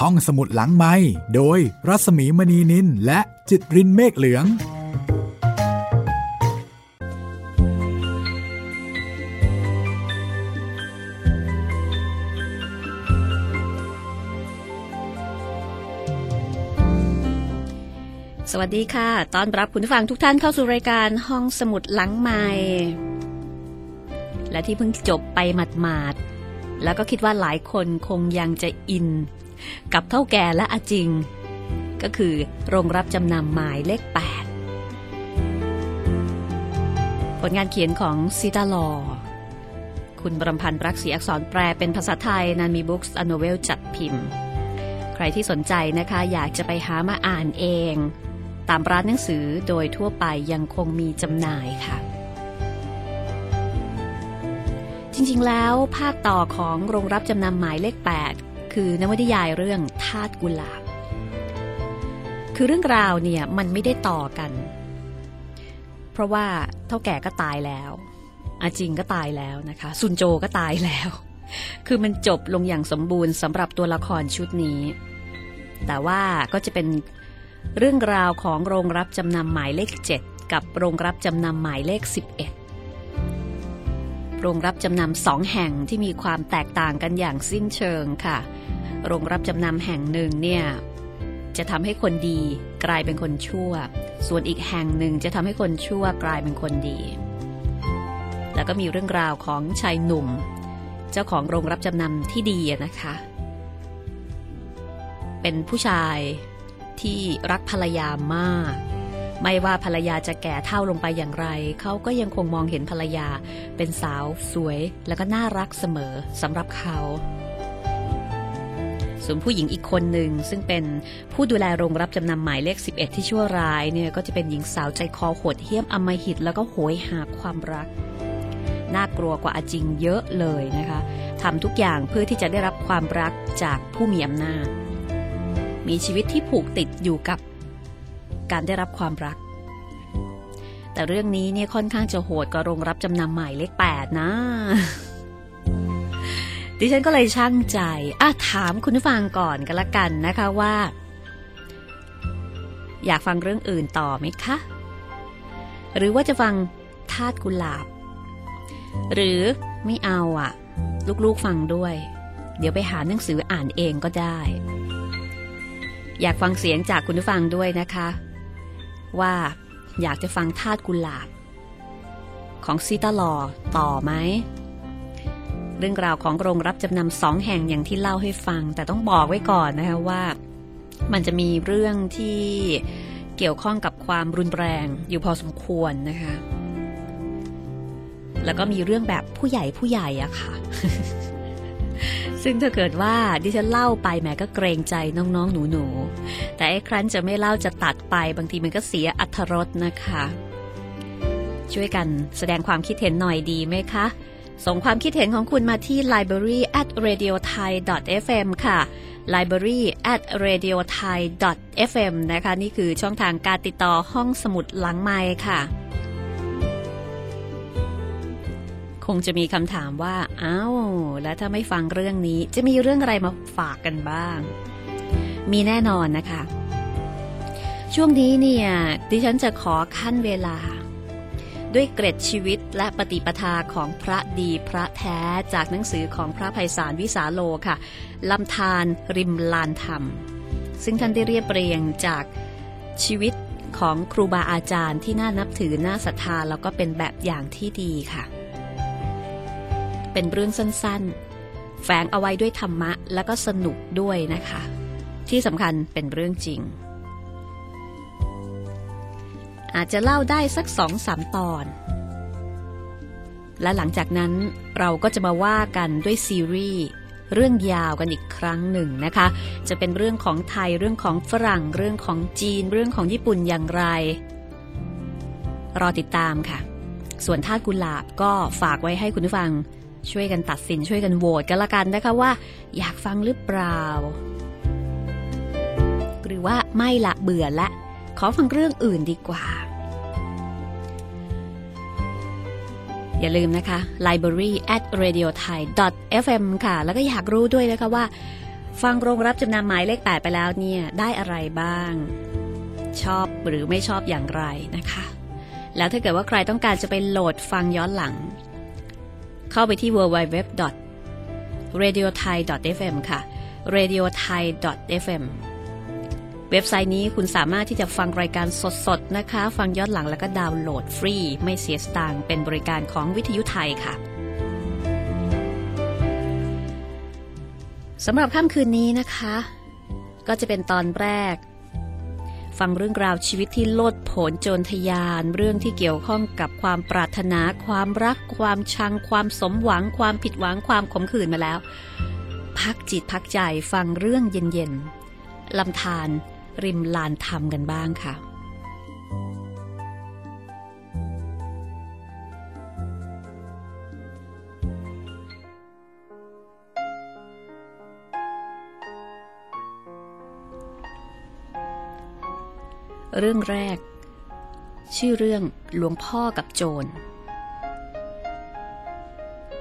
ห้องสมุดหลังไม้โดยรัสมีมณีนินและจิตรินเมฆเหลือง สวัสดีค่ะ ตอนรับคุณผู้ฟังทุกท่านเข้าสู่รายการห้องสมุดหลังไม้และที่เพิ่งจบไปหมาดๆแล้วก็คิดว่าหลายคนคงยังจะอิน กับเท่าแก่และอาจิง ก็คือโรงรับจำนำหมายเลข 8 ผลงานเขียนของซีตาลอ คุณบรมพันธ์รักษีอักษรแปลเป็นภาษาไทยนันมีบุ๊กส์อโนเวลจัดพิมพ์ ใครที่สนใจนะคะอยากจะไปหามาอ่านเอง ตามร้านหนังสือโดยทั่วไปยังคงมีจำหน่ายค่ะจริงๆ แล้วภาคต่อของโรงรับจำนำหมายเลข 8 คือนวนิยายเรื่องทาตกุหลาบ คือเรื่องราวเนี่ยมันไม่ได้ต่อกัน เพราะว่าเท่าแก่ก็ตายแล้ว อาจิงก็ตายแล้วนะคะ ซุนโจก็ตายแล้ว คือมันจบลงอย่างสมบูรณ์สำหรับตัวละครชุดนี้ แต่ว่าก็จะเป็นเรื่องราวของโรงรับจำนำหมายเลข 7 กับโรงรับจำนำหมายเลข 11 โรงรับจำนำสองแห่งที่มีความแตกต่างกันอย่างสิ้นเชิงค่ะ โรงรับจำนำแห่งหนึ่งเนี่ยจะทำให้คนดีกลายเป็นคนชั่ว ส่วนอีกแห่งหนึ่งจะทำให้คนชั่วกลายเป็นคนดี แล้วก็มีเรื่องราวของชายหนุ่ม เจ้าของโรงรับจำนำที่ดีนะคะ เป็นผู้ชายที่รักภรรยามาก ไม่ว่าภรรยาจะแก่เท่าลงไปอย่างไร เขาก็ยังคงมองเห็นภรรยาเป็นสาวสวยแล้วก็น่ารักเสมอสำหรับเขาส่วนผู้หญิงอีกคนหนึ่งซึ่งเป็นผู้ดูแลโรงรับจำนำหมายเลข 11 ที่ชั่วร้ายเนี่ยก็จะเป็นหญิงสาวใจคอโหดเหี้ยมอมหิต แล้วก็โหยหาความรัก น่ากลัวกว่าอาจิงเยอะเลยนะคะทำทุกอย่างเพื่อที่จะได้รับความรักจากผู้มีอำนาจ มีชีวิตที่ผูกติดอยู่กับ การได้รับความรัก แต่เรื่องนี้เนี่ยค่อนข้างจะโหดกว่าโรงรับจำนำหมายเลขแปดนะ ดิฉันก็เลยช่างใจอะถามคุณผู้ฟังก่อนกันละกันนะคะว่า อยากฟังเรื่องอื่นต่อไหมคะ หรือว่าจะฟังทาตกุหลาบ หรือไม่เอาอะ ลูกๆฟังด้วย เดี๋ยวไปหาหนังสืออ่านเองก็ได้อยากฟังเสียงจากคุณผู้ฟังด้วยนะคะ ว่าอยากจะฟังทาตกุหลาบ ของซีตาลอต่อไหม เรื่องราวของโรงรับจำนำสองแห่งอย่างที่เล่าให้ฟัง แต่ต้องบอกไว้ก่อนนะคะว่า มันจะมีเรื่องที่เกี่ยวข้องกับความรุนแรงอยู่พอสมควรนะคะ แล้วก็มีเรื่องแบบผู้ใหญ่ผู้ใหญ่อะค่ะ ซึ่งถ้าเกิดว่าดิฉันเล่าไปแหมก็เกรงใจน้องๆ หนูๆ แต่ไอ้ครั้นจะไม่เล่าจะตัดไปบางทีมันก็เสียอัธรสนะคะ ช่วยกันแสดงความคิดเห็นหน่อยดีไหมคะ ส่งความคิดเห็นของคุณมาที่ library at radio thai fm ค่ะ library at radio thai fm นะคะ นี่คือช่องทางการติดต่อห้องสมุดหลังไม้ค่ะ คงจะมีคำถามว่าอ้าวแล้วถ้าไม่ฟังเรื่องนี้ จะมีเรื่องอะไรมาฝากกันบ้าง มีแน่นอนนะคะ ช่วงนี้เนี่ยดิฉันจะขอขั้นเวลา ด้วยเกร็ดชีวิตและปฏิปทาของพระดีพระแท้จากหนังสือของพระภัยสารวิสาโลค่ะลำธารริมลานธรรม ซึ่งท่านได้เรียบเรียงจากชีวิตของครูบาอาจารย์ที่น่านับถือน่าศรัทธาแล้วก็เป็นแบบอย่างที่ดีค่ะ เป็นเรื่องสั้นๆ แฝงเอาไว้ด้วยธรรมะแล้วก็สนุกด้วยนะคะ ที่สำคัญเป็นเรื่องจริง อาจจะเล่าได้สักสองสามตอน และหลังจากนั้นเราก็จะมาว่ากันด้วยซีรีส์เรื่องยาวกันอีกครั้งหนึ่งนะคะ จะเป็นเรื่องของไทยเรื่องของฝรั่ง เรื่องของจีน เรื่องของญี่ปุ่นอย่างไร รอติดตามค่ะ ส่วนท่ากุหลาบก็ฝากไว้ให้คุณผู้ฟัง ช่วยกันตัดสินช่วยกันโหวตกันละกันนะคะว่า อยากฟังหรือเปล่า หรือว่าไม่ละเบื่อละ ขอฟังเรื่องอื่นดีกว่า อย่าลืมนะคะ library at radio thai fm ค่ะ แล้วก็อยากรู้ด้วยนะคะว่า ฟังโรงรับจำนำหมายเลขแปดไปแล้วเนี่ย ได้อะไรบ้าง ชอบหรือไม่ชอบอย่างไรนะคะ แล้วถ้าเกิดว่าใครต้องการจะไปโหลดฟังย้อนหลัง เข้าไปที่ www radiothai.fm ค่ะ radiothai.fm เว็บไซต์นี้คุณสามารถที่จะฟังรายการสดๆนะคะ ฟังย้อนหลังแล้วก็ดาวน์โหลดฟรี ไม่เสียสตางค์เป็นบริการของวิทยุไทยค่ะสำหรับค่ำคืนนี้นะคะ ก็จะเป็นตอนแรก ฟังเรื่องราวชีวิตที่โลดโผนโจรทยาน เรื่องที่เกี่ยวข้องกับความปรารถนา ความรัก ความชัง ความสมหวัง ความผิดหวัง ความขมขื่นมาแล้ว พักจิตพักใจฟังเรื่องเย็นๆลำธารริมลานธรรมกันบ้างค่ะ เรื่องแรก ชื่อเรื่องหลวงพ่อกับโจร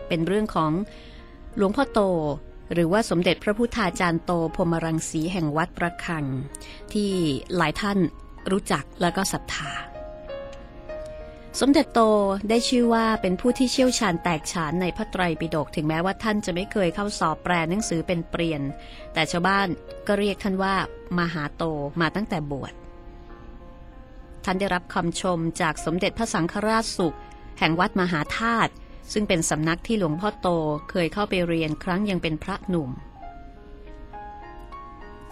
เป็นเรื่องของหลวงพ่อโต หรือว่าสมเด็จพระพุทธาจารย์โตพรมรังสีแห่งวัดประคัง ที่หลายท่านรู้จักและก็ศรัทธา สมเด็จโตได้ชื่อว่าเป็นผู้ที่เชี่ยวชาญแตกฉานในพระไตรปิฎกถึงแม้ว่าท่านจะไม่เคยเข้าสอบแปลหนังสือเป็นเปลี่ยน แต่ชาวบ้านก็เรียกท่านว่ามหาโตมาตั้งแต่บวช ท่านได้รับคำชมจากสมเด็จพระสังฆราชสุข แห่งวัดมหาธาตุซึ่งเป็นสำนักที่หลวงพ่อโตเคยเข้าไปเรียนครั้งยังเป็นพระหนุ่ม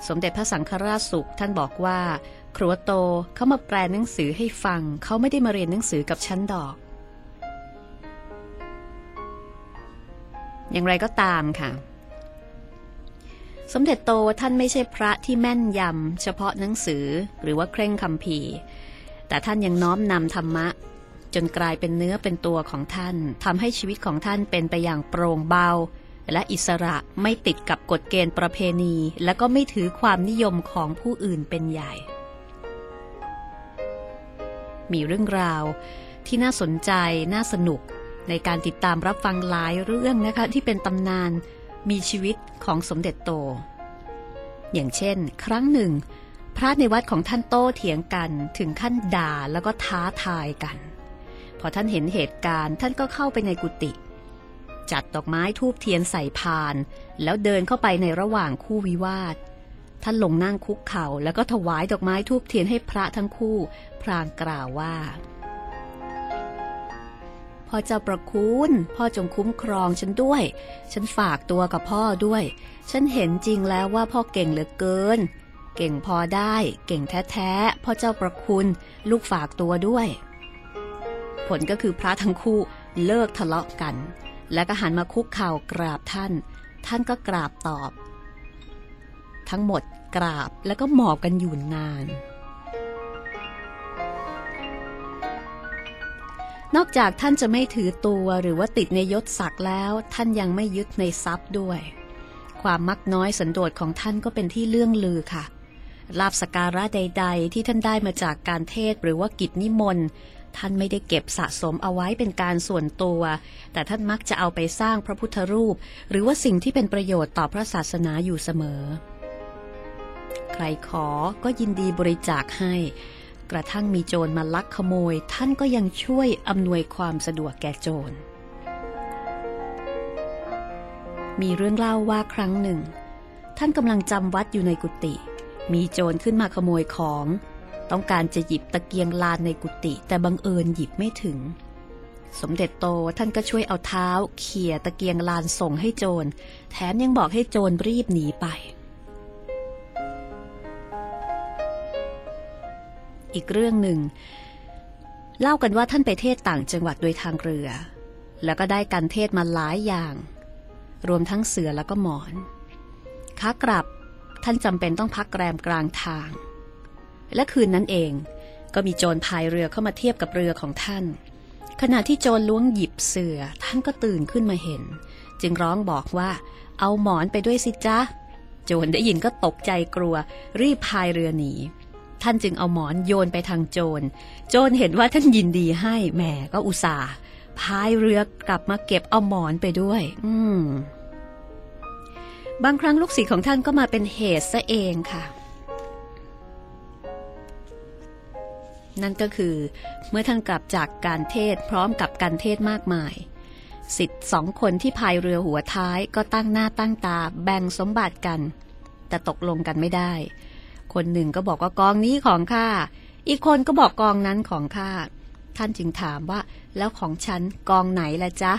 สมเด็จพระสังฆราชสุขท่านบอกว่า ครัวโตเขามาแปลหนังสือให้ฟัง เขาไม่ได้มาเรียนหนังสือกับชั้นดอก อย่างไรก็ตามค่ะ สมเด็จโตท่านไม่ใช่พระที่แม่นยำเฉพาะหนังสือหรือว่าเคร่งคำพีร์ แต่ท่านยังน้อมนำธรรมะ จนกลายเป็นเนื้อเป็นตัวของท่านทำให้ชีวิตของท่านเป็นไปอย่างโปร่งเบา และอิสระไม่ติดกับกฎเกณฑ์ประเพณี และก็ไม่ถือความนิยมของผู้อื่นเป็นใหญ่ มีเรื่องราวที่น่าสนใจน่าสนุกในการติดตามรับฟังหลายเรื่องนะคะที่เป็นตำนานมีชีวิตของสมเด็จโต อย่างเช่น ครั้งหนึ่ง พระในวัดของท่านโต้เถียงกันถึงขั้นด่าแล้วก็ท้าทายกัน พอท่านเห็นเหตุการณ์ท่านก็เข้าไปในกุฏิจัดดอกไม้ทูบเทียนใส่พาน แล้วเดินเข้าไปในระหว่างคู่วิวาท ท่านลงนั่งคุกเข่า แล้วก็ถวายดอกไม้ทูบเทียนให้พระทั้งคู่ พรางกล่าวว่าพ่อเจ้าประคุณพ่อจงคุ้มครองฉันด้วย ฉันฝากตัวกับพ่อด้วย ฉันเห็นจริงแล้วว่าพ่อเก่งเหลือเกิน เก่งพอได้ เก่งแท้ๆพ่อเจ้าประคุณ ลูกฝากตัวด้วย ผลก็คือพระทั้งคู่เลิกทะเลาะกัน แล้วก็หันมาคุกเข่ากราบท่าน ท่านก็กราบตอบ ทั้งหมดกราบแล้วก็หมอบกันอยู่นาน นอกจากท่านจะไม่ถือตัวหรือว่าติดในยศศักดิ์แล้ว ท่านยังไม่ยึดในทรัพย์ด้วย ความมักน้อยสันโดษของท่านก็เป็นที่เลื่องลือค่ะ ลาบสการะใด ๆ ที่ท่านได้มาจากการเทศหรือว่ากิจนิมนต์ท่านไม่ได้เก็บสะสมเอาไว้เป็นการส่วนตัว แต่ท่านมักจะเอาไปสร้างพระพุทธรูป หรือว่าสิ่งที่เป็นประโยชน์ต่อพระศาสนาอยู่เสมอ ใครขอก็ยินดีบริจาคให้ กระทั่งมีโจรมาลักขโมย ท่านก็ยังช่วยอำนวยความสะดวกแก่โจร มีเรื่องเล่าว่าครั้งหนึ่งท่านกำลังจำวัดอยู่ในกุฏิ มีโจรขึ้นมาขโมยของ ต้องการจะหยิบตะเกียงลานในกุฏิแต่บังเอิญหยิบไม่ถึง สมเด็จโตท่านก็ช่วยเอาเท้า เขี่ยตะเกียงลานส่งให้โจร แถมยังบอกให้โจรรีบหนีไป อีกเรื่องหนึ่ง เล่ากันว่าท่านไปเทศต่างจังหวัดโดยทางเรือ แล้วก็ได้การเทศมาหลายอย่าง รวมทั้งเสือแล้วก็หมอนขากลับ ท่านจำเป็นต้องพักแรมกลางทาง และคืนนั้นเองก็มีโจรพายเรือเข้ามาเทียบกับเรือของท่าน ขณะที่โจรล้วงหยิบเสือท่านก็ตื่นขึ้นมาเห็น จึงร้องบอกว่า เอาหมอนไปด้วยสิจ๊ะ โจรได้ยินก็ตกใจกลัว รีบพายเรือหนี ท่านจึงเอาหมอนโยนไปทางโจร โจรเห็นว่าท่านยินดีให้แหมก็อุตส่าห์พายเรือกลับมาเก็บเอาหมอนไปด้วย อืม บางครั้งลูกศิษย์ของท่านก็มาเป็นเหตุซะเองค่ะ นั่นก็คือ เมื่อท่านกลับจากการเทศพร้อมกับการเทศมากมายสิทธิ์สองคนที่พายเรือหัวท้ายก็ตั้งหน้าตั้งตาแบ่งสมบัติกัน แต่ตกลงกันไม่ได้ คนหนึ่งก็บอกว่ากองนี้ของข้าอีกคนก็บอกกองนั้นของข้าท่านจึงถามว่าแล้วของฉันกองไหนละจ๊ะ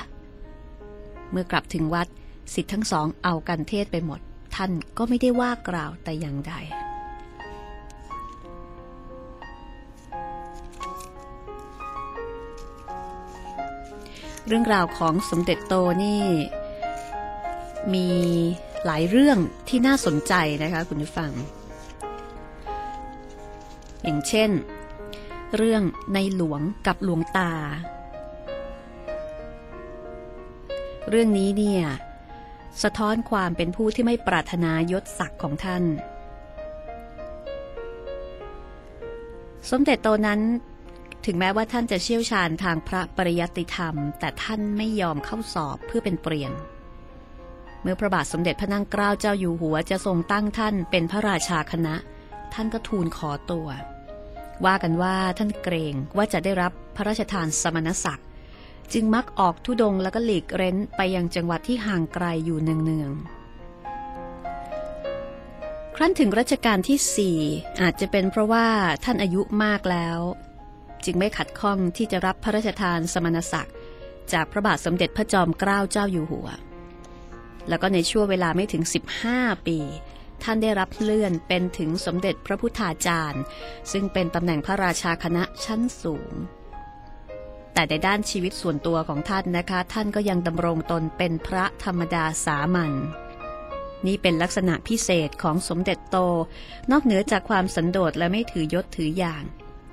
เมื่อกลับถึงวัด สิทธิ์ทั้งสองเอากันเทศไปหมด ท่านก็ไม่ได้ว่ากล่าวแต่อย่างใดเรื่องราวของสมเด็จโตนี่ มีหลายเรื่องที่น่าสนใจนะคะคุณผู้ฟัง อย่างเช่น เรื่องในหลวงกับหลวงตา เรื่องนี้เนี่ย สะท้อนความเป็นผู้ที่ไม่ปรารถนายศศักดิ์ของท่าน สมเด็จโตนั้นถึงแม้ว่าท่านจะเชี่ยวชาญทางพระปริยัติธรรม แต่ท่านไม่ยอมเข้าสอบเพื่อเป็นเปลี่ยน เมื่อพระบาทสมเด็จพระนั่งเกล้าเจ้าอยู่หัวจะทรงตั้งท่านเป็นพระราชาคณะ ท่านก็ทูลขอตัว ว่ากันว่าท่านเกรงว่าจะได้รับพระราชทานสมณศักดิ์ จึงมักออกทุดงแล้วก็หลีกเร้นไปยังจังหวัดที่ห่างไกลอยู่เนืองๆ ครั้นถึงรัชกาลที่สี่อาจจะเป็นเพราะว่าท่านอายุมากแล้ว จึงไม่ขัดข้องที่จะรับพระราชทานสมณศักดิ์ จากพระบาทสมเด็จพระจอมเกล้าเจ้าอยู่หัว แล้วก็ในช่วงเวลาไม่ถึง 15 ปีท่านได้รับเลื่อนเป็นถึงสมเด็จพระพุทธาจารย์ ซึ่งเป็นตำแหน่งพระราชาคณะชั้นสูง แต่ในด้านชีวิตส่วนตัวของท่านนะคะ ท่านก็ยังดำรงตนเป็นพระธรรมดาสามัญนี่เป็นลักษณะพิเศษของสมเด็จโต นอกเหนือจากความสันโดษและไม่ถือยศถืออย่าง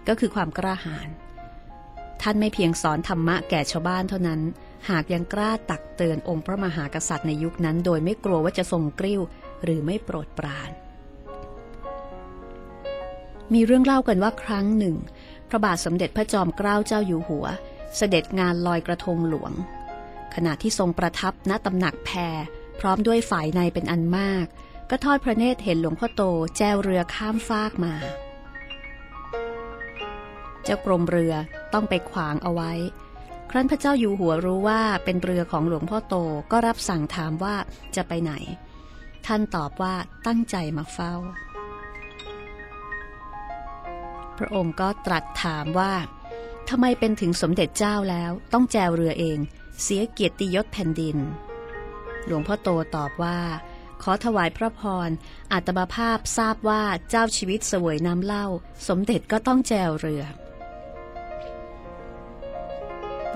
ก็คือความกล้าหาญท่านไม่เพียงสอนธรรมะแก่ชาวบ้านเท่านั้น หากยังกล้าตักเตือนองค์พระมหากษัตริย์ในยุคนั้น โดยไม่กลัวว่าจะทรงกริ้ว หรือไม่โปรดปราน มีเรื่องเล่ากันว่าครั้งหนึ่ง พระบาทสมเด็จพระจอมเกล้าเจ้าอยู่หัว เสด็จงานลอยกระทงหลวง ขณะที่ทรงประทับณตำหนักแพรพร้อมด้วยฝ่ายในเป็นอันมาก ก็ทอดพระเนตรเห็นหลวงพ่อโตแจวเรือข้ามฟากมา เจ้ากรมเรือต้องไปขวางเอาไว้ ครั้นพระเจ้าอยู่หัวรู้ว่าเป็นเรือของหลวงพ่อโตก็รับสั่งถามว่าจะไปไหน ท่านตอบว่าตั้งใจมาเฝ้า พระองค์ก็ตรัสถามว่าทำไมเป็นถึงสมเด็จเจ้าแล้วต้องแจวเรือเอง เสียเกียรติยศแผ่นดิน หลวงพ่อโตตอบว่า ขอถวายพระพรอัตมาภาพทราบว่าเจ้าชีวิตเสวยน้ำเล่าสมเด็จก็ต้องแจวเรือ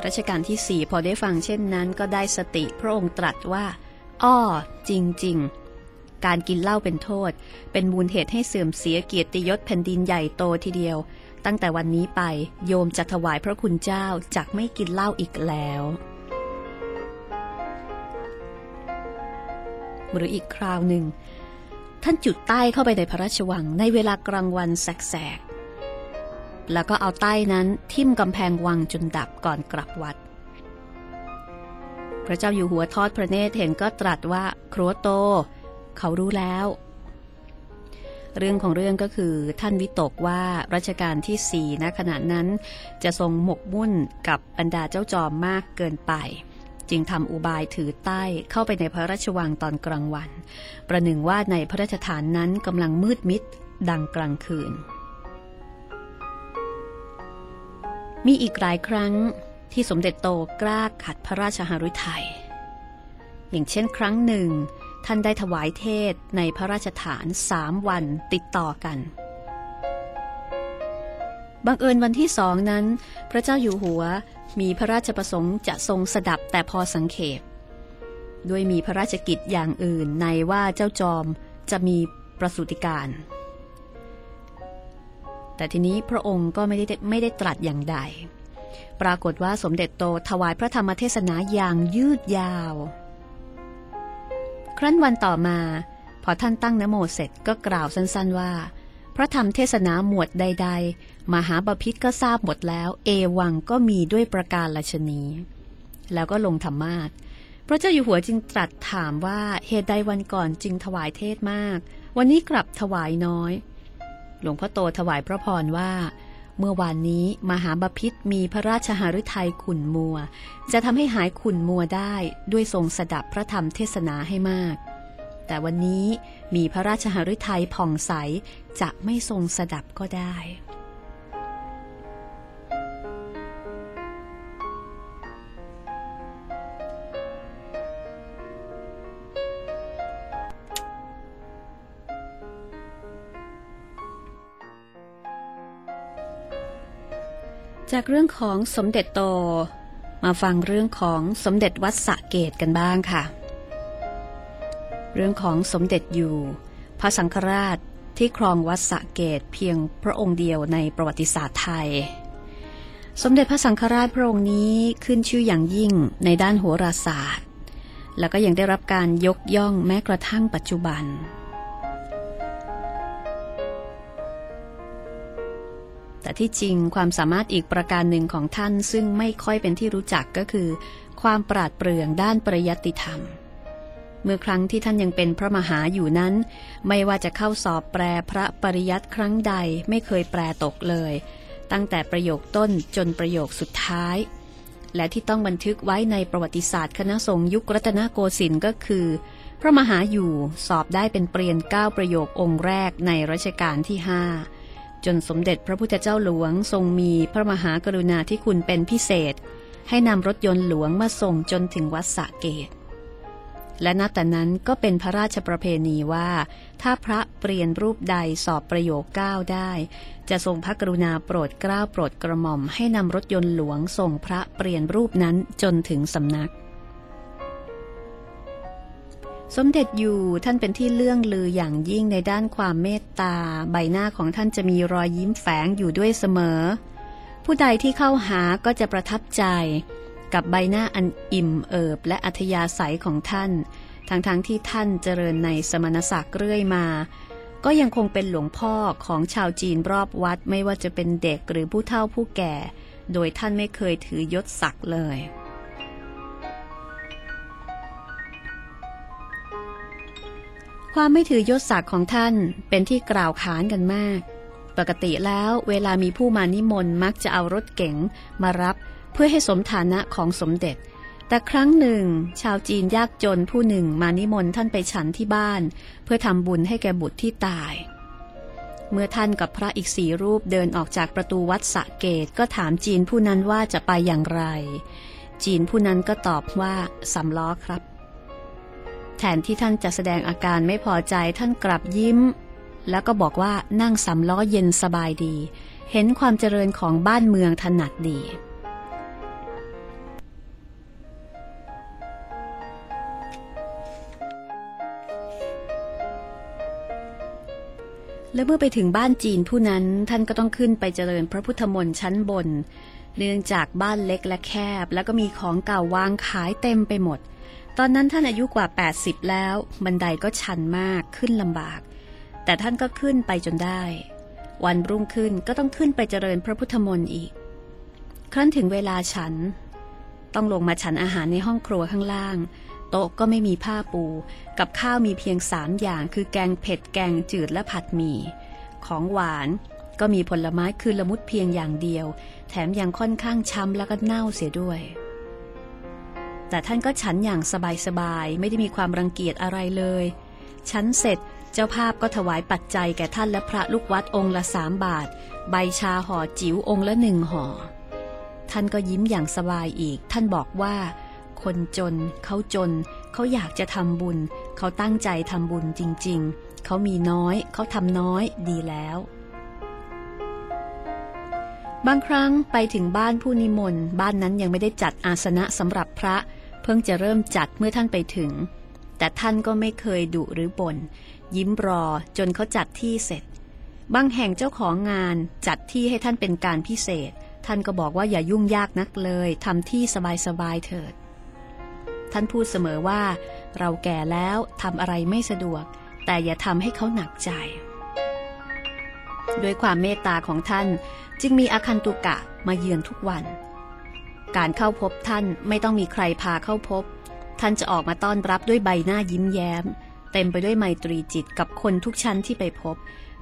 รัชกาลที่สี่พอได้ฟังเช่นนั้น ก็ได้สติพระองค์ตรัสว่า อ้อ จริง ๆ การกินเหล้าเป็นโทษ เป็นมูลเหตุให้เสื่อมเสียเกียรติยศแผ่นดินใหญ่โตทีเดียว ตั้งแต่วันนี้ไปโยมจะถวายพระคุณเจ้าจักไม่กินเหล้าอีกแล้ว หรืออีกคราวหนึ่ง ท่านจุดใต้เข้าไปในพระราชวังในเวลากลางวันแสกๆแล้วก็เอาใต้นั้นทิ่มกำแพงวังจนดับก่อนกลับวัดพระเจ้าอยู่หัวทอดพระเนตรเห็นก็ตรัสว่าครัวโต เขารู้แล้ว เรื่องของเรื่องก็คือท่านวิตกว่ารัชกาลที่สี่ณขณะนั้น จะทรงหมกมุ่นกับบรรดาเจ้าจอมมากเกินไป จึงทำอุบายถือใต้เข้าไปในพระราชวังตอนกลางวัน ประหนึ่งว่าในพระราชฐานนั้นกำลังมืดมิดดังกลางคืน มีอีกหลายครั้งที่สมเด็จโตกล้าขัดพระราชหฤทยัยอย่างเช่นครั้งหนึ่ง ท่านได้ถวายเทศในพระราชฐานสามวันติดต่อกัน บังเอิญวันที่สองนั้น พระเจ้าอยู่หัวมีพระราชประสงค์จะทรงสดับแต่พอสังเขปด้วยมีพระราชกิจอย่างอื่นในว่าเจ้าจอมจะมีประสูติการ แต่ทีนี้พระองค์ก็ไม่ได้ไม่ได้ตรัสอย่างใด ปรากฏว่าสมเด็จโตถวายพระธรรมเทศนาอย่างยืดยาว ครั้นวันต่อมา พอท่านตั้งนโมเสร็จก็กล่าวสั้นๆว่า พระธรรมเทศนาหมวดใด ๆ มหาบาพิษก็ทราบหมดแล้ว เอวังก็มีด้วยประการละชนี แล้วก็ลงธรรมาทระเจ้าอยู่หัวจึงตรัสถามว่าเหตุใดวันก่อนจึงถวายเทศมาก วันนี้กลับถวายน้อย หลวงพ่อโตถวายพระพรว่า เมื่อวานนี้มหาบพิษมีพระราชหฤทัยขุนมัว จะทำให้หายขุนมัวได้ด้วยทรงสดับพระธรรมเทศนาให้มาก แต่วันนี้มีพระราชหฤทัยผ่องใสจะไม่ทรงสดับก็ได้ จากเรื่องของสมเด็จโต มาฟังเรื่องของสมเด็จวัดสะเกตกันบ้างค่ะ เรื่องของสมเด็จอยู่ พระสังฆราชที่ครองวัดสะเกตเพียงพระองค์เดียวในประวัติศาสตร์ไทย สมเด็จพระสังฆราชพระองค์นี้ขึ้นชื่ออย่างยิ่งในด้านโหราศาสตร์ แล้วก็ยังได้รับการยกย่องแม้กระทั่งปัจจุบัน แต่ที่จริงความสามารถอีกประการหนึ่งของท่านซึ่งไม่ค่อยเป็นที่รู้จักก็คือ ความปราดเปรื่องด้านปริยัติธรรม เมื่อครั้งที่ท่านยังเป็นพระมหาอยู่นั้น ไม่ว่าจะเข้าสอบแปลพระปริยัติครั้งใดไม่เคยแปลตกเลย ตั้งแต่ประโยคต้นจนประโยคสุดท้าย และที่ต้องบันทึกไว้ในประวัติศาสตร์คณะสงฆ์ยุครัตนโกสินทร์ก็คือ พระมหาอยู่สอบได้เป็นเปลี่ยนเก้าประโยคองค์แรกในรัชกาลที่ห้า จนสมเด็จพระพุทธเจ้าหลวงทรงมีพระมหากรุณาธิคุณเป็นพิเศษ ให้นำรถยนต์หลวงมาส่งจนถึงวัดสะเกต และนับแต่นั้นก็เป็นพระราชประเพณีว่า ถ้าพระเปลี่ยนรูปใดสอบประโยคเก้าได้ จะทรงพระกรุณาโปรดเกล้าโปรดกระหม่อมให้นำรถยนต์หลวงส่งพระเปลี่ยนรูปนั้นจนถึงสำนัก สมเด็จอยู่ท่านเป็นที่เลื่องลืออย่างยิ่งในด้านความเมตตา ใบหน้าของท่านจะมีรอยยิ้มแฝงอยู่ด้วยเสมอ ผู้ใดที่เข้าหาก็จะประทับใจ กับใบหน้าอันอิ่มเอิบและอัธยาศัยของท่าน ทั้งๆทที่ท่านเจริญในสมณศักดิ์เรื่อยมา ก็ยังคงเป็นหลวงพ่อของชาวจีนรอบวัดไม่ว่าจะเป็นเด็กหรือผู้เฒ่าผู้แก่ โดยท่านไม่เคยถือยศศักดิ์เลย ความไม่ถือยศศักดิ์ของท่านเป็นที่กล่าวขานกันมาก ปกติแล้วเวลามีผู้มานิมนต์มักจะเอารถเก๋งมารับเพื่อให้สมฐานะของสมเด็จ แต่ครั้งหนึ่ง ชาวจีนยากจนผู้หนึ่งมานิมนต์ท่านไปฉันที่บ้าน เพื่อทำบุญให้แก่บุตรที่ตาย เมื่อท่านกับพระอีกสีรูปเดินออกจากประตูวัดสะเกตก็ถามจีนผู้นั้นว่าจะไปอย่างไร จีนผู้นั้นก็ตอบว่าสำล้อครับ แทนที่ท่านจะแสดงอาการไม่พอใจท่านกลับยิ้ม แล้วก็บอกว่านั่งสำล้อเย็นสบายดี เห็นความเจริญของบ้านเมืองถนัดดีและเมื่อไปถึงบ้านจีนผู้นั้นท่านก็ต้องขึ้นไปเจริญพระพุทธมนต์ชั้นบน เนื่องจากบ้านเล็กและแคบ แล้วก็มีของเก่าวางขายเต็มไปหมด อนนั้นท่านอายุกว่า 80 แล้ว บันไดก็ชันมากขึ้นลำบาก แต่ท่านก็ขึ้นไปจนได้ วันรุ่งขึ้นก็ต้องขึ้นไปเจริญพระพุทธมนต์อีก ครั้นถึงเวลาฉัน ต้องลงมาฉันอาหารในห้องครัวข้างล่าง โต๊ะก็ไม่มีผ้าปู กับข้าวมีเพียงสามอย่าง คือแกงเผ็ดแกงจืดและผัดหมี่ของหวานก็มีผลไม้คือละมุดเพียงอย่างเดียว แถมยังค่อนข้างช้ำแล้วก็เน่าเสียด้วย แต่ท่านก็ฉันอย่างสบายๆ ไม่ได้มีความรังเกียจอะไรเลย ฉันเสร็จเจ้าภาพก็ถวายปัจจัยแก่ท่านและพระลูกวัดองค์ละสามบาท ใบชาห่อจิ๋วองค์ละหนึ่งห่อ ท่านก็ยิ้มอย่างสบายอีก ท่านบอกว่า คนจนเขาจน เขาอยากจะทำบุญ เขาตั้งใจทำบุญจริง ๆ เขามีน้อย เขาทำน้อยดีแล้ว บางครั้งไปถึงบ้านผู้นิมนต์ บ้านนั้นยังไม่ได้จัดอาสนะสำหรับพระ เพิ่งจะเริ่มจัดเมื่อท่านไปถึง แต่ท่านก็ไม่เคยดุหรือบน่นยิ้มรอจนเขาจัดที่เสร็จ บางแห่งเจ้าของงานจัดที่ให้ท่านเป็นการพิเศษ ท่านก็บอกว่าอย่ายุ่งยากนักเลยทำที่สบายๆเถิด ท่านพูดเสมอว่า เราแก่แล้วทำอะไรไม่สะดวก แต่อย่าทำให้เขาหนักใจด้วยความเมตตาของท่านจึงมีอาคันตุกะมาเยือนทุกวัน การเข้าพบท่านไม่ต้องมีใครพาเข้าพบ ท่านจะออกมาต้อนรับด้วยใบหน้ายิ้มแย้ม เต็มไปด้วยไมตรีจิตกับคนทุกชั้นที่ไปพบ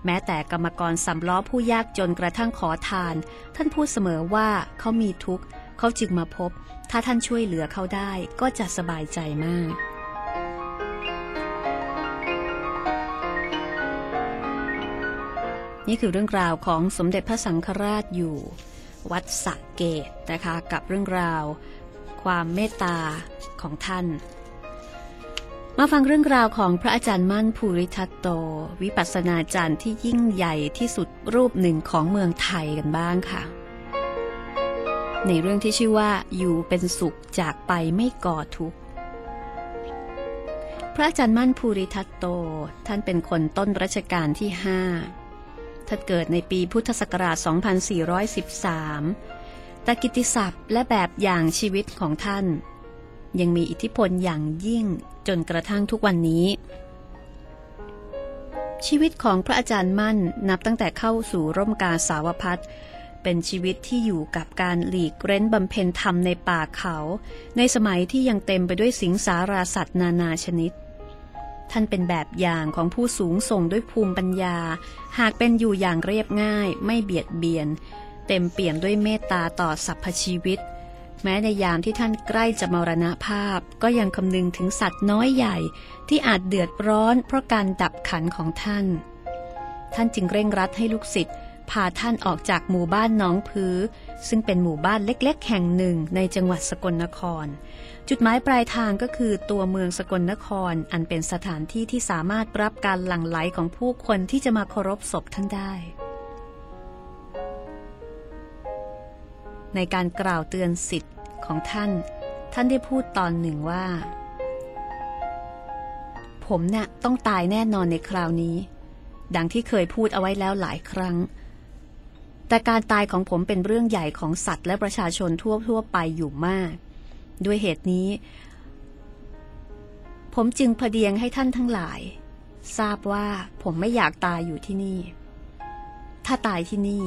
แม้แต่กรรมกรสำล้อผู้ยากจนกระทั่งขอทาน ท่านพูดเสมอว่าเขามีทุกข์เขาจึงมาพบ ถ้าท่านช่วยเหลือเขาได้ก็จะสบายใจมากนี่คือเรื่องราวของสมเด็จพระสังฆราชอยู่ วัดสะเกตนะคะกับเรื่องราว ความเมตตาของท่าน มาฟังเรื่องราวของพระอาจารย์มั่นภูริทัตโต วิปัสสนาจารย์ที่ยิ่งใหญ่ที่สุดรูปหนึ่งของเมืองไทยกันบ้างค่ะ ในเรื่องที่ชื่อว่าอยู่เป็นสุขจากไปไม่ก่อทุกข์พระอาจารย์มั่นภูริทัตโต ท่านเป็นคนต้นรัชกาลที่ห้า ท่านเกิดในปีพุทธศักราช 2413 แต่กิติศัพท์และแบบอย่างชีวิตของท่าน ยังมีอิทธิพลอย่างยิ่งจนกระทั่งทุกวันนี้ ชีวิตของพระอาจารย์มั่นนับตั้งแต่เข้าสู่ร่มกาสาวพัฒเป็นชีวิตที่อยู่กับการหลีกเร้นบำเพ็ญธรรมในป่าเขา ในสมัยที่ยังเต็มไปด้วยสิงสาราสัตว์นานาชนิด ท่านเป็นแบบอย่างของผู้สูงส่งด้วยภูมิปัญญา หากเป็นอยู่อย่างเรียบง่าย ไม่เบียดเบียน เต็มเปี่ยมด้วยเมตตาต่อสรรพชีวิต แม้ในยามที่ท่านใกล้จะมรณภาพ ก็ยังคำนึงถึงสัตว์น้อยใหญ่ที่อาจเดือดร้อนเพราะการดับขันของท่าน ท่านจึงเร่งรัดให้ลูกศิษย์พาท่านออกจากหมู่บ้านน้องพือซึ่งเป็นหมู่บ้านเล็ก ๆ แห่งหนึ่งในจังหวัดสกลนคร จุดหมายปลายทางก็คือตัวเมืองสกลนครอันเป็นสถานที่ที่สามารถรับการหลั่งไหลของผู้คนที่จะมาเคารพศพท่านได้ ในการกล่าวเตือนสิทธิ์ของท่าน ท่านได้พูดตอนหนึ่งว่า ผมเนี่ยต้องตายแน่นอนในคราวนี้ ดังที่เคยพูดเอาไว้แล้วหลายครั้ง แต่การตายของผมเป็นเรื่องใหญ่ของสัตว์และประชาชนทั่วทั่วไปอยู่มาก ด้วยเหตุนี้ ผมจึงพเดียงให้ท่านทั้งหลาย ทราบว่าผมไม่อยากตายอยู่ที่นี่ ถ้าตายที่นี่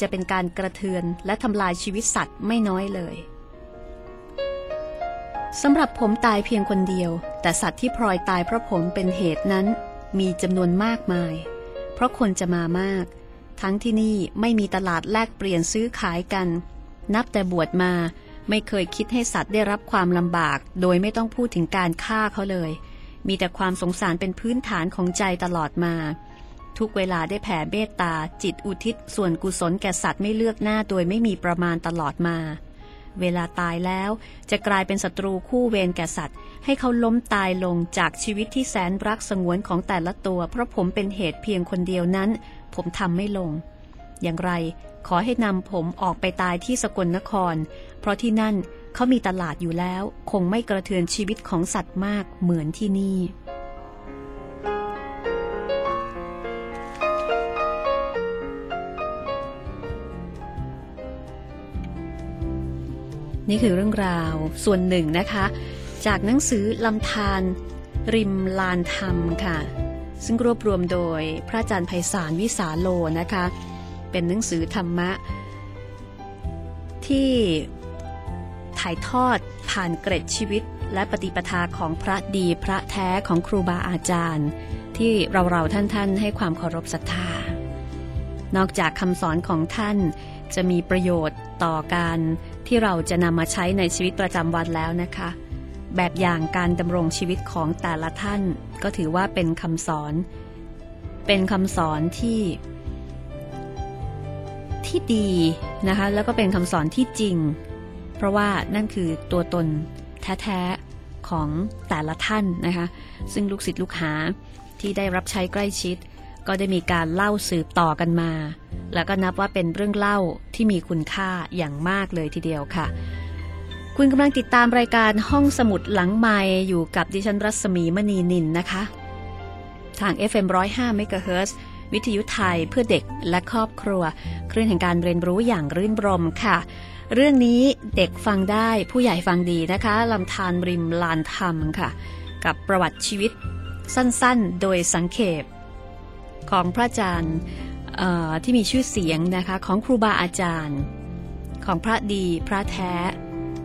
จะเป็นการกระเทือนและทำลายชีวิตสัตว์ไม่น้อยเลยสำหรับผมตายเพียงคนเดียว แต่สัตว์ที่พลอยตายเพราะผมเป็นเหตุนั้น มีจำนวนมากมาย เพราะคนจะมามาก ทั้งที่นี่ไม่มีตลาดแลกเปลี่ยนซื้อขายกัน นับแต่บวชมา ไม่เคยคิดให้สัตว์ได้รับความลำบาก โดยไม่ต้องพูดถึงการฆ่าเขาเลย มีแต่ความสงสารเป็นพื้นฐานของใจตลอดมา ทุกเวลาได้แผ่เมตตา จิตอุทิศส่วนกุศลแก่สัตว์ไม่เลือกหน้าโดยไม่มีประมาณตลอดมา เวลาตายแล้วจะกลายเป็นศัตรูคู่เวรแก่สัตว์ ให้เขาล้มตายลงจากชีวิตที่แสนรักสงวนของแต่ละตัว เพราะผมเป็นเหตุเพียงคนเดียวนั้น ผมทำไม่ลง อย่างไร ขอให้นำผมออกไปตายที่สกลนคร เพราะที่นั่นเขามีตลาดอยู่แล้ว คงไม่กระเทือนชีวิตของสัตว์มากเหมือนที่นี่นี่คือเรื่องราวส่วนหนึ่งนะคะ จากหนังสือลำธารริมลานธรรมค่ะ ซึ่งรวบรวมโดยพระอาจารย์ไพศาลวิสาโลนะคะ เป็นหนังสือธรรมะ ที่ถ่ายทอดผ่านเกร็ดชีวิตและปฏิปทาของพระดีพระแท้ของครูบาอาจารย์ ที่เราเราท่านท่านให้ความเคารพศรัทธา นอกจากคำสอนของท่านจะมีประโยชน์ต่อการที่เราจะนำมาใช้ในชีวิตประจำวันแล้วนะคะ แบบอย่างการดำรงชีวิตของแต่ละท่านก็ถือว่าเป็นคำสอน เป็นคำสอนที่ ที่ดีนะคะแล้วก็เป็นคำสอนที่จริง เพราะว่านั่นคือตัวตนแท้ๆของแต่ละท่านนะคะซึ่งลูกศิษย์ลูกหาที่ได้รับใช้ใกล้ชิด ก็ได้มีการเล่าสืบต่อกันมา แล้วก็นับว่าเป็นเรื่องเล่าที่มีคุณค่าอย่างมากเลยทีเดียวค่ะ คุณกำลังติดตามรายการห้องสมุดหลังไม้อยู่กับดิฉันรัศมีมณีนินนะคะ ทาง FM 105 MHz วิทยุไทยเพื่อเด็กและครอบครัว คลื่นแห่งการเรียนรู้อย่างรื่นรมค่ะ เรื่องนี้เด็กฟังได้ผู้ใหญ่ฟังดีนะคะลำธารริมลานธรรมค่ะ กับประวัติชีวิตสั้นๆ โดยสังเขปของพระอาจารย์ที่มีชื่อเสียงนะคะของครูบาอาจารย์ ของพระดีพระแท้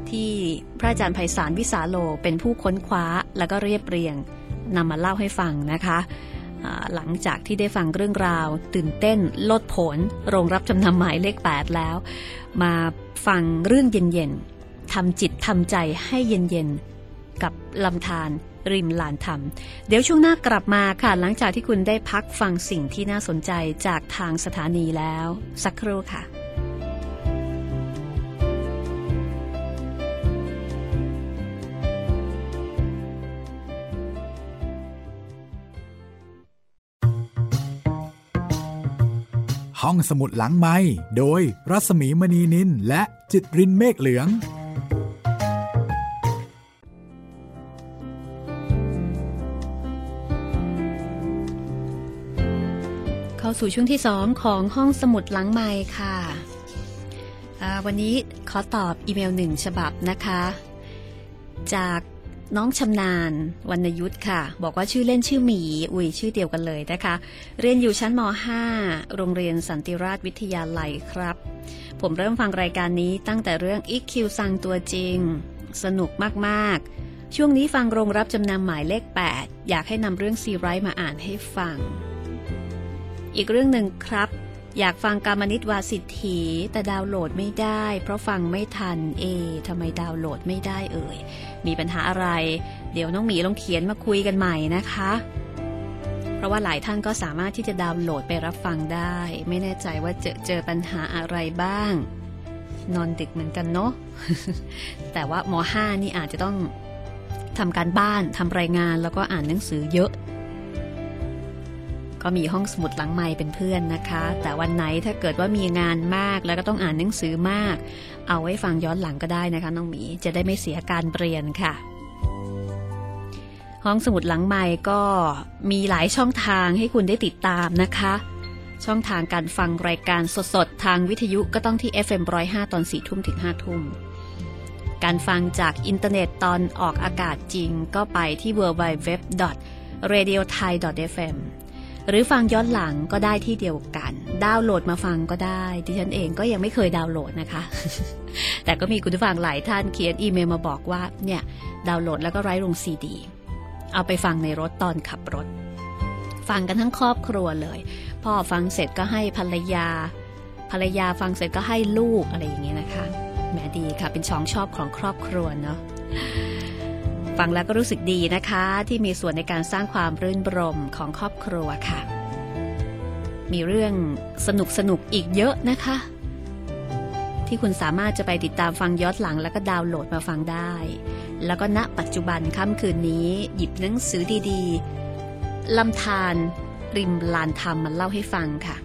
ที่พระอาจารย์ไพศาลวิสาโลเป็นผู้ค้นคว้าแล้วก็เรียบเรียงนำมาเล่าให้ฟังนะคะ หลังจากที่ได้ฟังเรื่องราว ตื่นเต้นลดผล โรงรับจำนำหมายเลข 8 แล้ว มาฟังเรื่องเย็นๆทำจิตทำใจให้เย็นๆ กับลำธารริมลานธรรม เดี๋ยวช่วงหน้ากลับมาค่ะ หลังจากที่คุณได้พักฟังสิ่งที่น่าสนใจจากทางสถานีแล้ว สักครู่ค่ะ ห้องสมุดหลังไม้โดยรัสมีมณีนินและจิตรินเมฆเหลือง เข้าสู่ช่วงที่สองของห้องสมุดหลังไม้ค่ะ วันนี้ขอตอบอีเมลหนึ่งฉบับนะคะ จาก น้องชำนาญวรรณยุทธ์ค่ะ บอกว่าชื่อเล่นชื่อหมี อุ้ยชื่อเดียวกันเลยนะคะ เรียนอยู่ชั้นม .5 โรงเรียนสันติราชวิทยาลัยครับ ผมเริ่มฟังรายการนี้ตั้งแต่เรื่องอีคิวซังตัวจริง สนุกมากๆ ช่วงนี้ฟังโรงรับจำนำหมายเลข 8 อยากให้นำเรื่องซีไรต์มาอ่านให้ฟัง อีกเรื่องหนึ่งครับ อยากฟังกามนิตวาสิทธีแต่ดาวน์โหลดไม่ได้ เพราะฟังไม่ทันเอทำไมดาวน์โหลดไม่ได้เอ่ย มีปัญหาอะไร เดี๋ยวน้องหมีลองเขียนมาคุยกันใหม่นะคะ เพราะว่าหลายท่านก็สามารถที่จะดาวน์โหลดไปรับฟังได้ ไม่แน่ใจว่าเจอเจอปัญหาอะไรบ้าง นอนดึกเหมือนกันเนาะแต่ว่าม5นี่อาจจะต้องทำการบ้านทำรายงานแล้วก็อ่านหนังสือเยอะ ก็มีห้องสมุดหลังไม้เป็นเพื่อนนะคะ แต่วันไหนถ้าเกิดว่ามีงานมากแล้วก็ต้องอ่านหนังสือมาก เอาไว้ฟังย้อนหลังก็ได้นะคะน้องหมีจะได้ไม่เสียการเรียนค่ะ ห้องสมุดหลังไม้ก็มีหลายช่องทางให้คุณได้ติดตามนะคะ ช่องทางการฟังรายการสดๆ ทางวิทยุก็ต้องที่ FM 105 ตอน4ทุ่มถึง5ทุ่มการฟังจากอินเทอร์เน็ตตอนออกอากาศจริงก็ไปที่ www.radiothai.fm หรือฟังย้อนหลังก็ได้ที่เดียวกัน ดาวน์โหลดมาฟังก็ได้ ดิฉันเองก็ยังไม่เคยดาวน์โหลดนะคะ แต่ก็มีคุณผู้ฟังหลายท่านเขียนอีเมลมาบอกว่าเนี่ยดาวน์โหลดแล้วก็ write ลงซีดี เอาไปฟังในรถตอนขับรถ ฟังกันทั้งครอบครัวเลย พ่อฟังเสร็จก็ให้ภรรยา ภรรยาฟังเสร็จก็ให้ลูกอะไรอย่างเงี้ยนะคะแหมดีค่ะเป็นช่องชอบของครอบครัวเนาะ ฟังแล้วก็รู้สึกดีนะคะ ที่มีส่วนในการสร้างความรื่นรมของครอบครัวค่ะ มีเรื่องสนุกสนุกอีกเยอะนะคะ ที่คุณสามารถจะไปติดตามฟังย้อนหลัง แล้วก็ดาวน์โหลดมาฟังได้ แล้วก็ณปัจจุบันค่ำคืนนี้ หยิบหนังสือดีๆลำธารริมลานธรรมมาเล่าให้ฟังค่ะ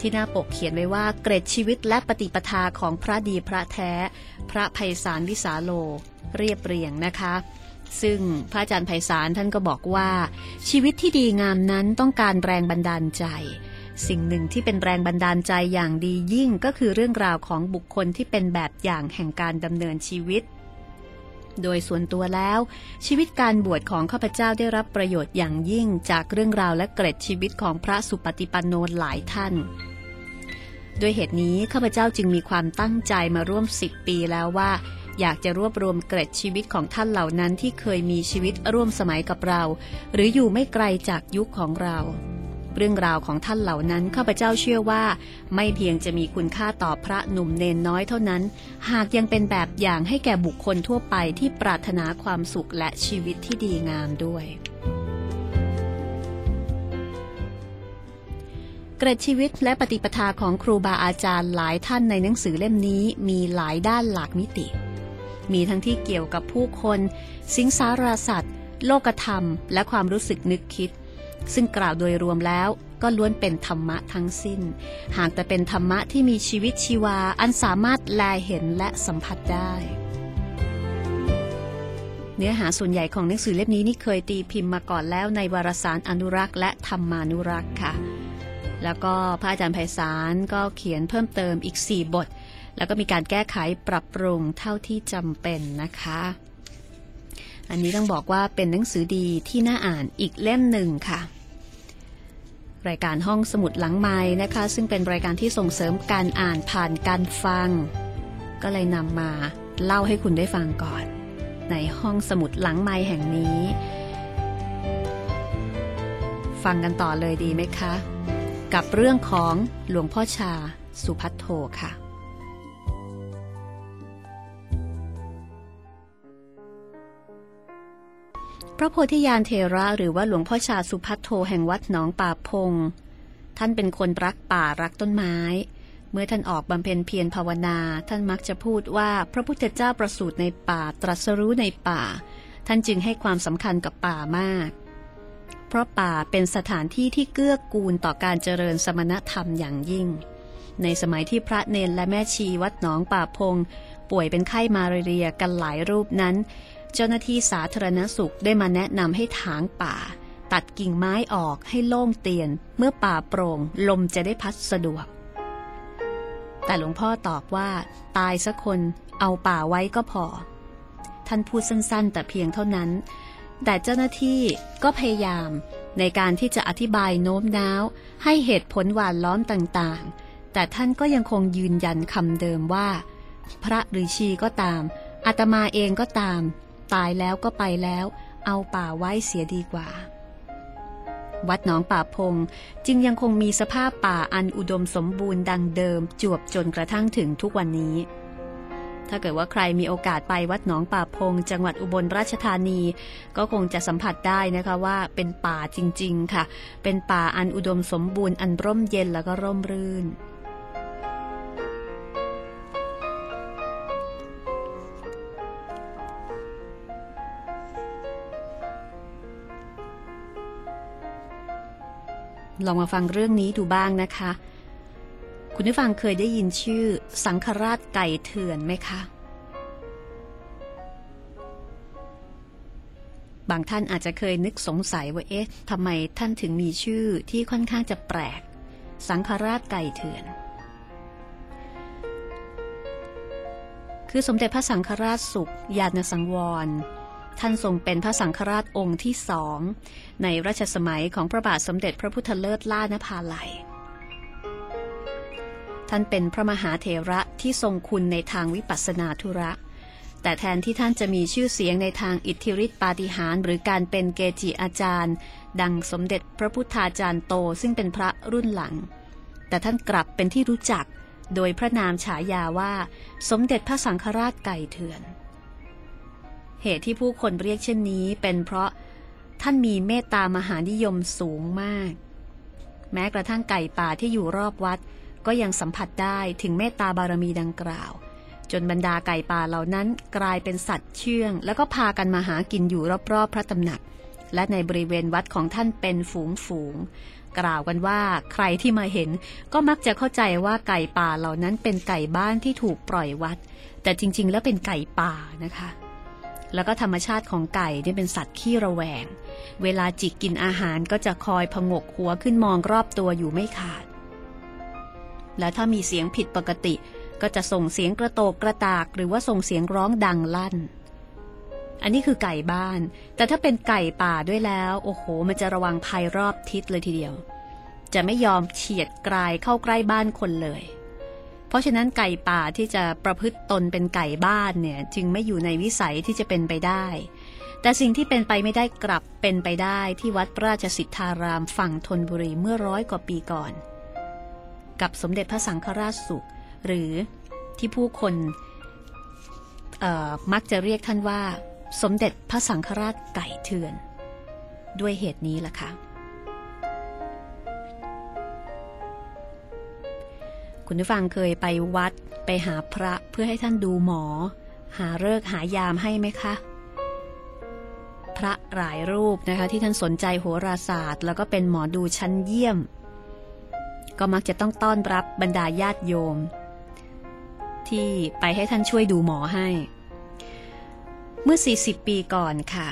ที่หน้าปกเขียนไว้ว่าเกร็ดชีวิตและปฏิปทาของพระดีพระแท้ พระภัยสารวิสาโลเรียบเรียงนะคะ ซึ่งพระอาจารย์ไพศาลท่านก็บอกว่า ชีวิตที่ดีงามนั้นต้องการแรงบันดาลใจ สิ่งหนึ่งที่เป็นแรงบันดาลใจอย่างดียิ่งก็คือเรื่องราวของบุคคลที่เป็นแบบอย่างแห่งการดำเนินชีวิต โดยส่วนตัวแล้ว ชีวิตการบวชของข้าพเจ้าได้รับประโยชน์อย่างยิ่งจากเรื่องราวและเกร็ดชีวิตของพระสุปฏิปันโนหลายท่านด้วยเหตุนี้ข้าพเจ้าจึงมีความตั้งใจมาร่วมสิบปีแล้วว่า อยากจะรวบรวมเกร็ดชีวิตของท่านเหล่านั้นที่เคยมีชีวิตร่วมสมัยกับเรา หรืออยู่ไม่ไกลจากยุคของเรา เรื่องราวของท่านเหล่านั้นข้าพเจ้าเชื่อว่า ไม่เพียงจะมีคุณค่าต่อพระหนุ่มเนนน้อยเท่านั้น หากยังเป็นแบบอย่างให้แก่บุคคลทั่วไปที่ปรารถนาความสุขและชีวิตที่ดีงามด้วยเกร็ดชีวิตและปฏิปทาของครูบาอาจารย์หลายท่านในหนังสือเล่มนี้มีหลายด้านหลากมิติ มีทั้งที่เกี่ยวกับผู้คน สิงสาราสัตว์ โลกธรรม และความรู้สึกนึกคิด ซึ่งกล่าวโดยรวมแล้วก็ล้วนเป็นธรรมะทั้งสิ้น หากแต่เป็นธรรมะที่มีชีวิตชีวาอันสามารถแลเห็นและสัมผัสได้ เนื้อหาส่วนใหญ่ของหนังสือเล่มนี้นี่เคยตีพิมพ์มาก่อนแล้วในวารสารอนุรักษ์ และธรรมานุรักษ์ค่ะ แล้วก็พระอาจารย์ไพศาลก็เขียนเพิ่มเติมอีก 4 บท แล้วก็มีการแก้ไขปรับปรุงเท่าที่จำเป็นนะคะ อันนี้ต้องบอกว่าเป็นหนังสือดีที่น่าอ่านอีกเล่มหนึ่งค่ะ รายการห้องสมุดหลังไม้นะคะ ซึ่งเป็นรายการที่ส่งเสริมการอ่านผ่านการฟัง ก็เลยนำมาเล่าให้คุณได้ฟังก่อน ในห้องสมุดหลังไม้แห่งนี้ ฟังกันต่อเลยดีไหมคะ กับเรื่องของหลวงพ่อชาสุพัทโทค่ะ พระโพธิญาณเทระหรือว่าหลวงพ่อชาสุพัทโทแห่งวัดหนองป่าพง ท่านเป็นคนรักป่ารักต้นไม้ เมื่อท่านออกบำเพ็ญเพียรภาวนา ท่านมักจะพูดว่าพระพุทธเจ้าประสูติในป่าตรัสรู้ในป่า ท่านจึงให้ความสำคัญกับป่ามาก เพราะป่าเป็นสถานที่ที่เกื้อกูลต่อการเจริญสมณธรรมอย่างยิ่ง ในสมัยที่พระเนนและแม่ชีวัดหนองป่าพง ป่วยเป็นไข้มาเรียกันหลายรูปนั้น เจ้าหน้าที่สาธารณสุขได้มาแนะนำให้ถางป่า ตัดกิ่งไม้ออกให้โล่งเตียน เมื่อป่าโปร่งลมจะได้พัดสะดวก แต่หลวงพ่อตอบว่า ตายสักคนเอาป่าไว้ก็พอ ท่านพูดสั้นๆ แต่เพียงเท่านั้น แต่เจ้าหน้าที่ก็พยายามในการที่จะอธิบายโน้มน้าว ให้เหตุผลหวานล้อมต่างๆ แต่ท่านก็ยังคงยืนยันคำเดิมว่า พระหรือชีก็ตามอาตมาเองก็ตาม ตายแล้วก็ไปแล้ว เอาป่าไว้เสียดีกว่า วัดหนองป่าพงจึงยังคงมีสภาพป่าอันอุดมสมบูรณ์ดังเดิม จวบจนกระทั่งถึงทุกวันนี้ ถ้าเกิดว่าใครมีโอกาสไปวัดหนองป่าพง จังหวัดอุบลราชธานี ก็คงจะสัมผัสได้นะคะว่าเป็นป่าจริง ๆ ค่ะ เป็นป่าอันอุดมสมบูรณ์อันร่มเย็นแล้วก็ร่มรื่น ลองมาฟังเรื่องนี้ดูบ้างนะคะ คุณผู้ฟังเคยได้ยินชื่อสังฆราชไก่เถื่อนไหมคะ บางท่านอาจจะเคยนึกสงสัยว่าเอ๊ะทำไมท่านถึงมีชื่อที่ค่อนข้างจะแปลก สังฆราชไก่เถื่อน คือสมเด็จพระสังฆราชสุขญาณสังวร ท่านทรงเป็นพระสังฆราชองค์ที่สองในรัชสมัยของพระบาทสมเด็จพระพุทธเลิศล่านภาลัย ท่านเป็นพระมหาเถระที่ทรงคุณในทางวิปัสสนาธุระ แต่แทนที่ท่านจะมีชื่อเสียงในทางอิทธิฤทธิปาฏิหาริย์หรือการเป็นเกจิอาจารย์ ดังสมเด็จพระพุทธาจารย์โตซึ่งเป็นพระรุ่นหลัง แต่ท่านกลับเป็นที่รู้จักโดยพระนามฉายาว่า สมเด็จพระสังฆราชไก่เถื่อน เหตุที่ผู้คนเรียกเช่นนี้เป็นเพราะท่านมีเมตตามหานิยมสูงมาก แม้กระทั่งไก่ป่าที่อยู่รอบวัด ก็ยังสัมผัสได้ถึงเมตตาบารมีดังกล่าว จนบรรดาไก่ป่าเหล่านั้นกลายเป็นสัตว์เชื่อง แล้วก็พากันมาหากินอยู่รอบๆ พระตำหนัก และในบริเวณวัดของท่านเป็นฝูงฝูงกล่าวกันว่าใครที่มาเห็นก็มักจะเข้าใจว่าไก่ป่าเหล่านั้นเป็นไก่บ้านที่ถูกปล่อยวัด แต่จริง ๆ แล้วเป็นไก่ป่านะคะ แล้วก็ธรรมชาติของไก่นี่เป็นสัตว์ขี้ระแวง เวลาจิกกินอาหารก็จะคอยพงกหัวขึ้นมองรอบตัวอยู่ไม่ขาด และถ้ามีเสียงผิดปกติ ก็จะส่งเสียงกระโตกกระตาก หรือว่าส่งเสียงร้องดังลั่น อันนี้คือไก่บ้าน แต่ถ้าเป็นไก่ป่าด้วยแล้ว โอ้โห มันจะระวังภัยรอบทิศเลยทีเดียว จะไม่ยอมเฉียดกลายเข้าใกล้บ้านคนเลย เพราะฉะนั้นไก่ป่าที่จะประพฤติตนเป็นไก่บ้านเนี่ยจึงไม่อยู่ในวิสัยที่จะเป็นไปได้ แต่สิ่งที่เป็นไปไม่ได้กลับเป็นไปได้ที่วัดราชสิทธารามฝั่งธนบุรีเมื่อร้อยกว่าปีก่อน กับสมเด็จพระสังฆราชสุข หรือที่ผู้คนมักจะเรียกท่านว่า สมเด็จพระสังฆราชไก่เถื่อน ด้วยเหตุนี้ล่ะค่ะ คุณผู้ฟังเคยไปวัดไปหาพระเพื่อให้ท่านดูหมอ หาเลิกหายามให้ไหมคะ พระหลายรูปนะคะที่ท่านสนใจโหราศาสตร์ แล้วก็เป็นหมอดูชั้นเยี่ยม ก็มักจะต้องต้อนรับบรรดาญาติโยม ที่ไปให้ท่านช่วยดูหมอให้ เมื่อ 40 ปีก่อนค่ะ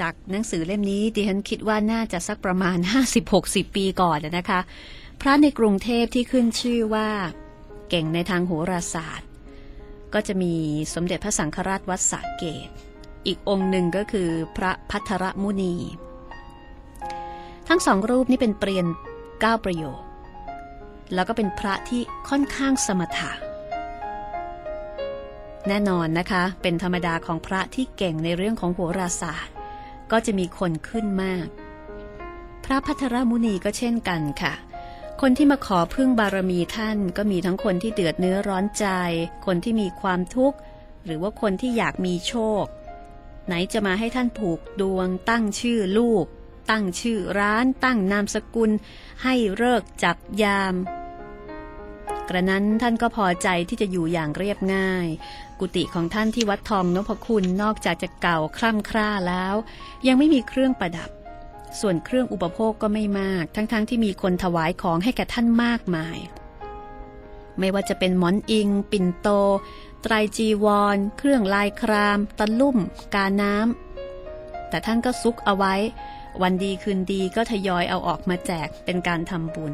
จากหนังสือเล่มนี้ดิฉันคิดว่าน่าจะสักประมาณ 50-60 ปีก่อนนะคะ พระในกรุงเทพที่ขึ้นชื่อว่า เก่งในทางโหราศาสตร์ ก็จะมีสมเด็จพระสังฆราชวัดสาเกต อีกองค์หนึ่งก็คือพระพัทรมุนี ทั้งสองรูปนี้เป็นเปลี่ยนเก้าประโยค แล้วก็เป็นพระที่ค่อนข้างสมถะแน่นอนนะคะ เป็นธรรมดาของพระที่เก่งในเรื่องของโหราศาสตร์ ก็จะมีคนขึ้นมาก พระพัทรมุนีก็เช่นกันค่ะ คนที่มาขอพึ่งบารมีท่านก็มีทั้งคนที่เดือดเนื้อร้อนใจ คนที่มีความทุกข์ หรือว่าคนที่อยากมีโชค ไหนจะมาให้ท่านผูกดวง ตั้งชื่อลูก ตั้งชื่อร้าน ตั้งนามสกุล ให้เลิกจับยาม กระนั้นท่านก็พอใจที่จะอยู่อย่างเรียบง่าย กุฏิของท่านที่วัดทองนพคุณนอกจากจะเก่าคร่ำคร่าแล้ว ยังไม่มีเครื่องประดับ ส่วนเครื่องอุปโภคก็ไม่มาก ทั้งๆทที่มีคนถวายของให้แก่ท่านมากมาย ไม่ว่าจะเป็นหมอนอิง ปิ่นโต ไตรจีวร เครื่องลายคราม ตะลุ่ม กาน้ำ แต่ท่านก็ซุกเอาไว้ วันดีคืนดีก็ทยอยเอาออกมาแจกเป็นการทำบุญ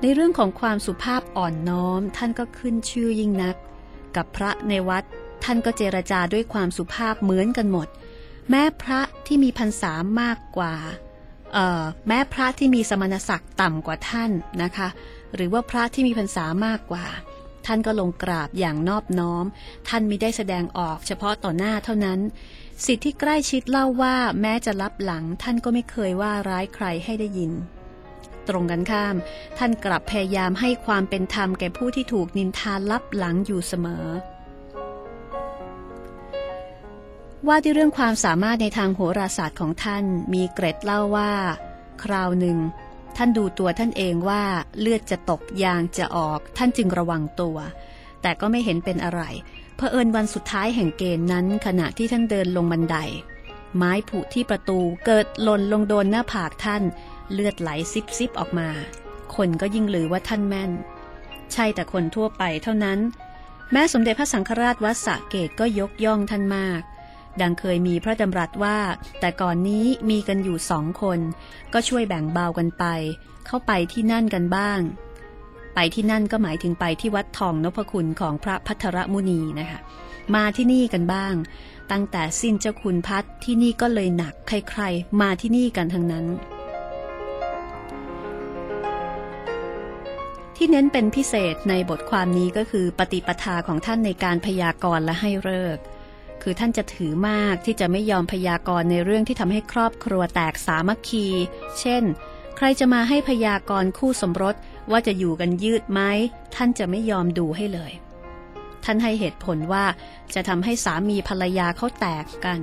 ในเรื่องของความสุภาพอ่อนน้อมท่านก็ขึ้นชื่อยิ่งนัก กับพระในวัดท่านก็เจรจาด้วยความสุภาพเหมือนกันหมด แม้พระที่มีพรรษามากกว่าแม้พระที่มีสมณศักดิ์ต่ำกว่าท่านนะคะ หรือว่าพระที่มีพรรษามากกว่า ท่านก็ลงกราบอย่างนอบน้อม ท่านมิได้แสดงออกเฉพาะต่อหน้าเท่านั้น สิทธิที่ใกล้ชิดเล่าว่าแม้จะรับหลัง ท่านก็ไม่เคยว่าร้ายใครให้ได้ยิน ตรงกันข้าม ท่านกลับพยายามให้ความเป็นธรรมแก่ผู้ที่ถูกนินทาลับหลังอยู่เสมอ ว่าด้วยเรื่องความสามารถในทางโหราศาสตร์ของท่านมีเกร็ดเล่าว่า คราวหนึ่ง ท่านดูตัวท่านเองว่าเลือดจะตกยางจะออก ท่านจึงระวังตัว แต่ก็ไม่เห็นเป็นอะไรเผอิญวันสุดท้ายแห่งเกณฑ์นั้น ขณะที่ท่านเดินลงบันได ไม้ผุที่ประตูเกิดหล่นลงโดนหน้าผากท่าน เลือดไหลซิบซิบออกมา คนก็ยิ่งหลือว่าท่านแม่น ใช่แต่คนทั่วไปเท่านั้น แม้สมเด็จพระสังฆราชวัดสะเกตก็ยกย่องท่านมาก ดังเคยมีพระดำรัสว่า แต่ก่อนนี้มีกันอยู่สองคน ก็ช่วยแบ่งเบากันไป เข้าไปที่นั่นกันบ้าง ไปที่นั่นก็หมายถึงไปที่วัดทองนพคุณของพระพัทรมุนีนะคะ มาที่นี่กันบ้าง ตั้งแต่สิ้นเจ้าคุณพัดที่นี่ก็เลยหนักใครๆ มาที่นี่กันทั้งนั้น ที่เน้นเป็นพิเศษในบทความนี้ก็คือปฏิปทาของท่านในการพยากรณ์และให้เลิกษ์ คือท่านจะถือมากที่จะไม่ยอมพยากรณ์ในเรื่องที่ทำให้ครอบครัวแตกสามัคคี เช่น ใครจะมาให้พยากรณ์คู่สมรสว่าจะอยู่กันยืดไหม ท่านจะไม่ยอมดูให้เลย ท่านให้เหตุผลว่าจะทำให้สามีภรรยาเขาแตกกัน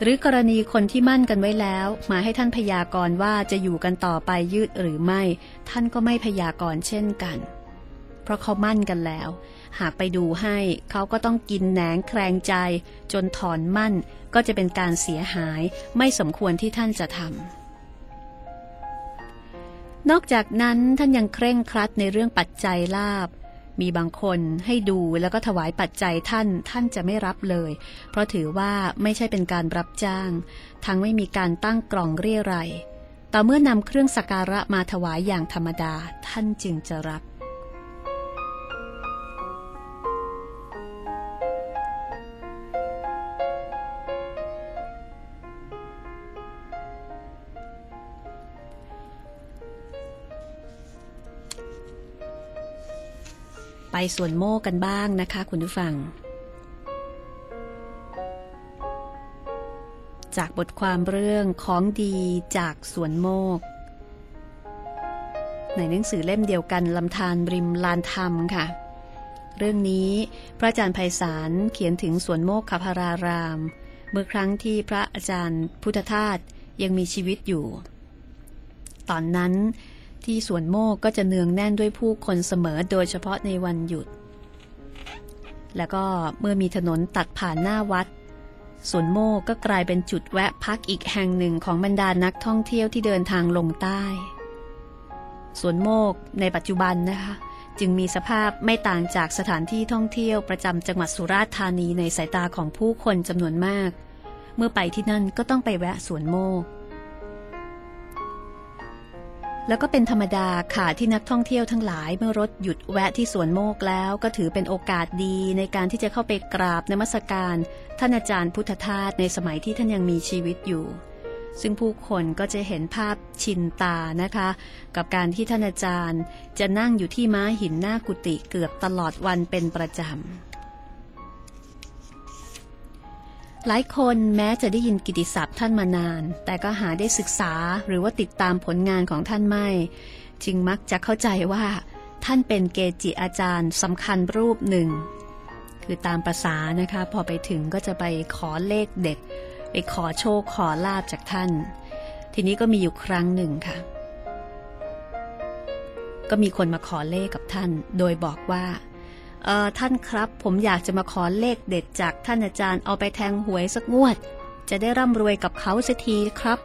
หรือกรณีคนที่มั่นกันไว้แล้ว มาให้ท่านพยากรณ์ว่าจะอยู่กันต่อไปยืดหรือไม่ ท่านก็ไม่พยากรณ์เช่นกัน เพราะเขามั่นกันแล้ว หากไปดูให้เขาก็ต้องกินแหนงแครงใจ จนถอนมั่นก็จะเป็นการเสียหายไม่สมควรที่ท่านจะทำนอกจากนั้นท่านยังเคร่งครัดในเรื่องปัจจัยลาบ มีบางคนให้ดูแล้วก็ถวายปัจจัยท่านท่านจะไม่รับเลย เพราะถือว่าไม่ใช่เป็นการรับจ้าง ทั้งไม่มีการตั้งกล่องเรียไรยต่อเมื่อนำเครื่องสักการะมาถวายอย่างธรรมดาท่านจึงจะรับ ไปสวนโมกกันบ้างนะคะ คุณผู้ฟัง จากบทความเรื่องของดีจากสวนโมก ในหนังสือเล่มเดียวกันลำธารริมลานธรรมค่ะ เรื่องนี้พระอาจารย์ไพศาลเขียนถึงสวนโมกขพาราราม เมื่อครั้งที่พระอาจารย์พุทธทาสยังมีชีวิตอยู่ ตอนนั้น ที่สวนโมกก็จะเนืองแน่นด้วยผู้คนเสมอโดยเฉพาะในวันหยุด แล้วก็เมื่อมีถนนตัดผ่านหน้าวัดสวนโมกก็กลายเป็นจุดแวะพักอีกแห่งหนึ่งของบรรดานักท่องเที่ยวที่เดินทางลงใต้สวนโมกในปัจจุบันนะคะ จึงมีสภาพไม่ต่างจากสถานที่ท่องเที่ยวประจำจังหวัดสุราษฎร์ธานีในสายตาของผู้คนจำนวนมาก เมื่อไปที่นั่นก็ต้องไปแวะสวนโมก แล้วก็เป็นธรรมดาค่ะที่นักท่องเที่ยวทั้งหลายเมื่อรถหยุดแวะที่สวนโมกแล้ว ก็ถือเป็นโอกาสดีในการที่จะเข้าไปกราบนมัสการท่านอาจารย์พุทธทาสในสมัยที่ท่านยังมีชีวิตอยู่ ซึ่งผู้คนก็จะเห็นภาพชินตานะคะ กับการที่ท่านอาจารย์จะนั่งอยู่ที่ม้าหินหน้ากุฏิเกือบตลอดวันเป็นประจำ หลายคนแม้จะได้ยินกิติศัพท์ท่านมานาน แต่ก็หาได้ศึกษาหรือว่าติดตามผลงานของท่านไม่ จึงมักจะเข้าใจว่า ท่านเป็นเกจิอาจารย์สำคัญรูปหนึ่ง คือตามประษานะคะ พอไปถึงก็จะไปขอเลขเด็ด ไปขอโชคขอลาบจากท่าน ทีนี้ก็มีอยู่ครั้งหนึ่งค่ะ ก็มีคนมาขอเลขกับท่าน โดยบอกว่า ท่านครับ ผมอยากจะมาขอเลขเด็ดจากท่านอาจารย์เอาไปแทงหวยสักงวด จะได้ร่ำรวยกับเขาสักทีครับ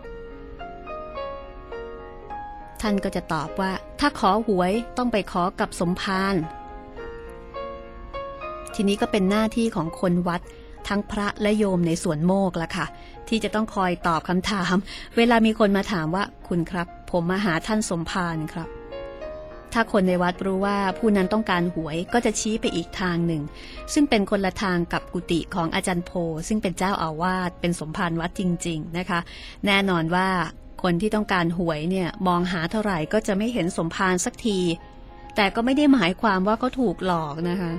ท่านก็จะตอบว่า ถ้าขอหวยต้องไปขอกับสมภารทีนี้ก็เป็นหน้าที่ของคนวัดทั้งพระและโยมในสวนโมกละค่ะ ที่จะต้องคอยตอบคำถาม เวลามีคนมาถามว่าคุณครับ ผมมาหาท่านสมภารครับ ถ้าคนในวัดรู้ว่าผู้นั้นต้องการหวยก็จะชี้ไปอีกทางหนึ่ง ซึ่งเป็นคนละทางกับกุฏิของอาจารย์โพ ซึ่งเป็นเจ้าอาวาสเป็นสมภารวัดจริง ๆนะคะ แน่นอนว่าคนที่ต้องการหวยเนี่ยมองหาเท่าไหร่ก็จะไม่เห็นสมภารสักที แต่ก็ไม่ได้หมายความว่าเขาถูกหลอกนะคะ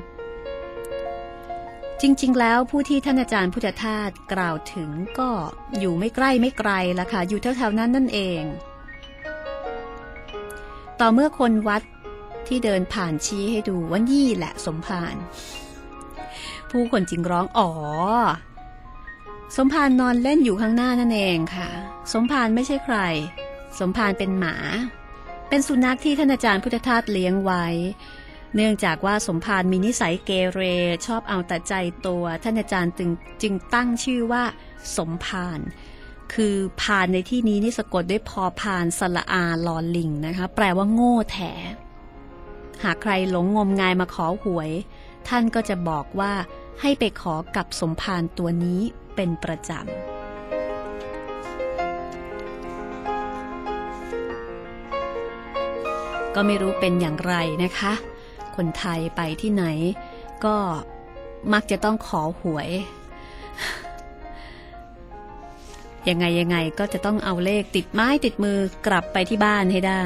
จริงๆ แล้วผู้ที่ท่านอาจารย์พุทธทาสกล่าวถึงก็อยู่ไม่ใกล้ไม่ไกลละค่ะอยู่แถวๆนั้นนั่นเอง ต่อเมื่อคนวัดที่เดินผ่านชี้ให้ดูว่านี่แหละสมภารผู้คนจึงร้องอ๋อ สมภารนอนเล่นอยู่ข้างหน้านั่นเองค่ะ สมภารไม่ใช่ใคร สมภารเป็นหมา เป็นสุนัขที่ท่านอาจารย์พุทธทาสเลี้ยงไว้ เนื่องจากว่าสมภารมีนิสัยเกเรชอบเอาแต่ใจตัว ท่านอาจารย์จึงจึงตั้งชื่อว่า สมภาร คือพานในที่นี้นี่สะกดด้วยพอพานสละอาลอลิงนะคะ แปลว่าโง่แถ หากใครหลงงมงายมาขอหวย ท่านก็จะบอกว่าให้ไปขอกับสมภารตัวนี้เป็นประจำ ก็ไม่รู้เป็นอย่างไรนะคะ คนไทยไปที่ไหน ก็มักจะต้องขอหวย ยังไงยังไงก็จะต้องเอาเลขติดไม้ติดมือกลับไปที่บ้านให้ได้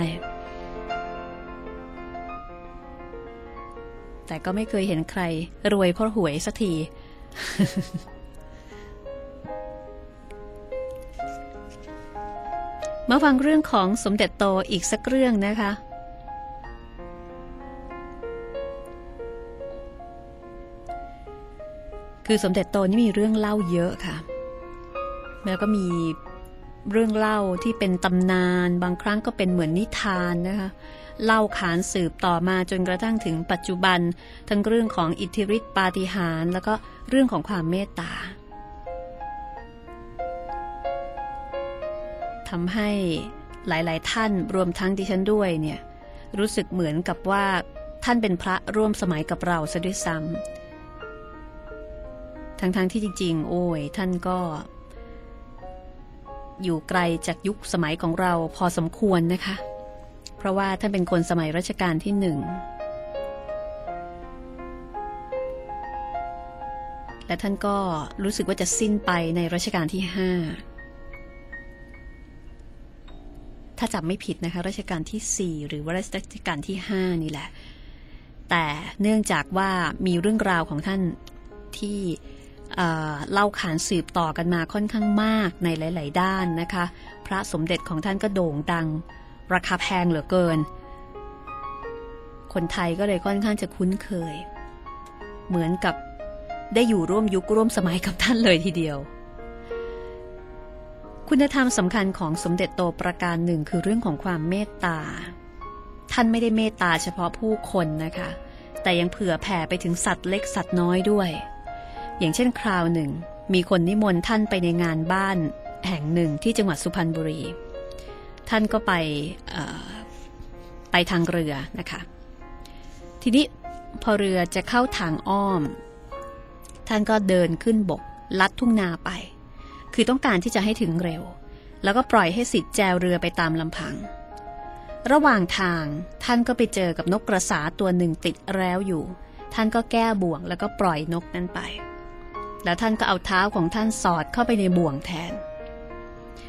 แต่ก็ไม่เคยเห็นใคร รวยเพราะหวยสักที มาฟังเรื่องของสมเด็จโตอีกสักเรื่องนะคะ คือสมเด็จโตนี่มีเรื่องเล่าเยอะค่ะ แล้วก็มีเรื่องเล่าที่เป็นตำนานบางครั้งก็เป็นเหมือนนิทานนะคะเล่าขานสืบต่อมาจนกระทั่งถึงปัจจุบัน ทั้งเรื่องของอิทธิฤทธิปาฏิหาริย์แล้วก็เรื่องของความเมตตาทำให้หลาย ๆ ท่านรวมทั้งดิฉันด้วยเนี่ยรู้สึกเหมือนกับว่าท่านเป็นพระร่วมสมัยกับเราซะด้วยซ้ำทั้งๆทที่จริง ๆ โอ้ยท่านก็ อยู่ไกลจากยุคสมัยของเราพอสมควรนะคะ เพราะว่าท่านเป็นคนสมัยรัชกาลที่หนึ่ง และท่านก็รู้สึกว่าจะสิ้นไปในรัชกาลที่ห้าถ้าจำไม่ผิดนะคะรัชกาลที่ 4 หรือว่ารัชกาลที่ 5 นี่แหละ แต่เนื่องจากว่ามีเรื่องราวของท่านที่ เล่าขานสืบต่อกันมาค่อนข้างมากในหลาย ๆ ด้านนะคะ พระสมเด็จของท่านก็โด่งดัง ราคาแพงเหลือเกิน คนไทยก็เลยค่อนข้างจะคุ้นเคย เหมือนกับได้อยู่ร่วมยุคร่วมสมัยกับท่านเลยทีเดียว คุณธรรมสำคัญของสมเด็จโตประการหนึ่งคือเรื่องของความเมตตา ท่านไม่ได้เมตตาเฉพาะผู้คนนะคะ แต่ยังเผื่อแผ่ไปถึงสัตว์เล็กสัตว์น้อยด้วย อย่างเช่นคราวหนึ่ง มีคนนิมนต์ท่านไปในงานบ้านแห่งหนึ่งที่จังหวัดสุพรรณบุรี ท่านก็ไปไปทางเรือนะคะ ทีนี้พอเรือจะเข้าทางอ้อม ท่านก็เดินขึ้นบก ลัดทุ่งนาไป คือต้องการที่จะให้ถึงเร็ว แล้วก็ปล่อยให้สิทธิ์แจวเรือไปตามลำพัง ระหว่างทางท่านก็ไปเจอกับนกกระสาตัวหนึ่งติดแล้วอยู่ ท่านก็แก้บ่วงแล้วก็ปล่อยนกนั้นไป แล้วท่านก็เอาเท้าของท่านสอดเข้าไปในบ่วงแทน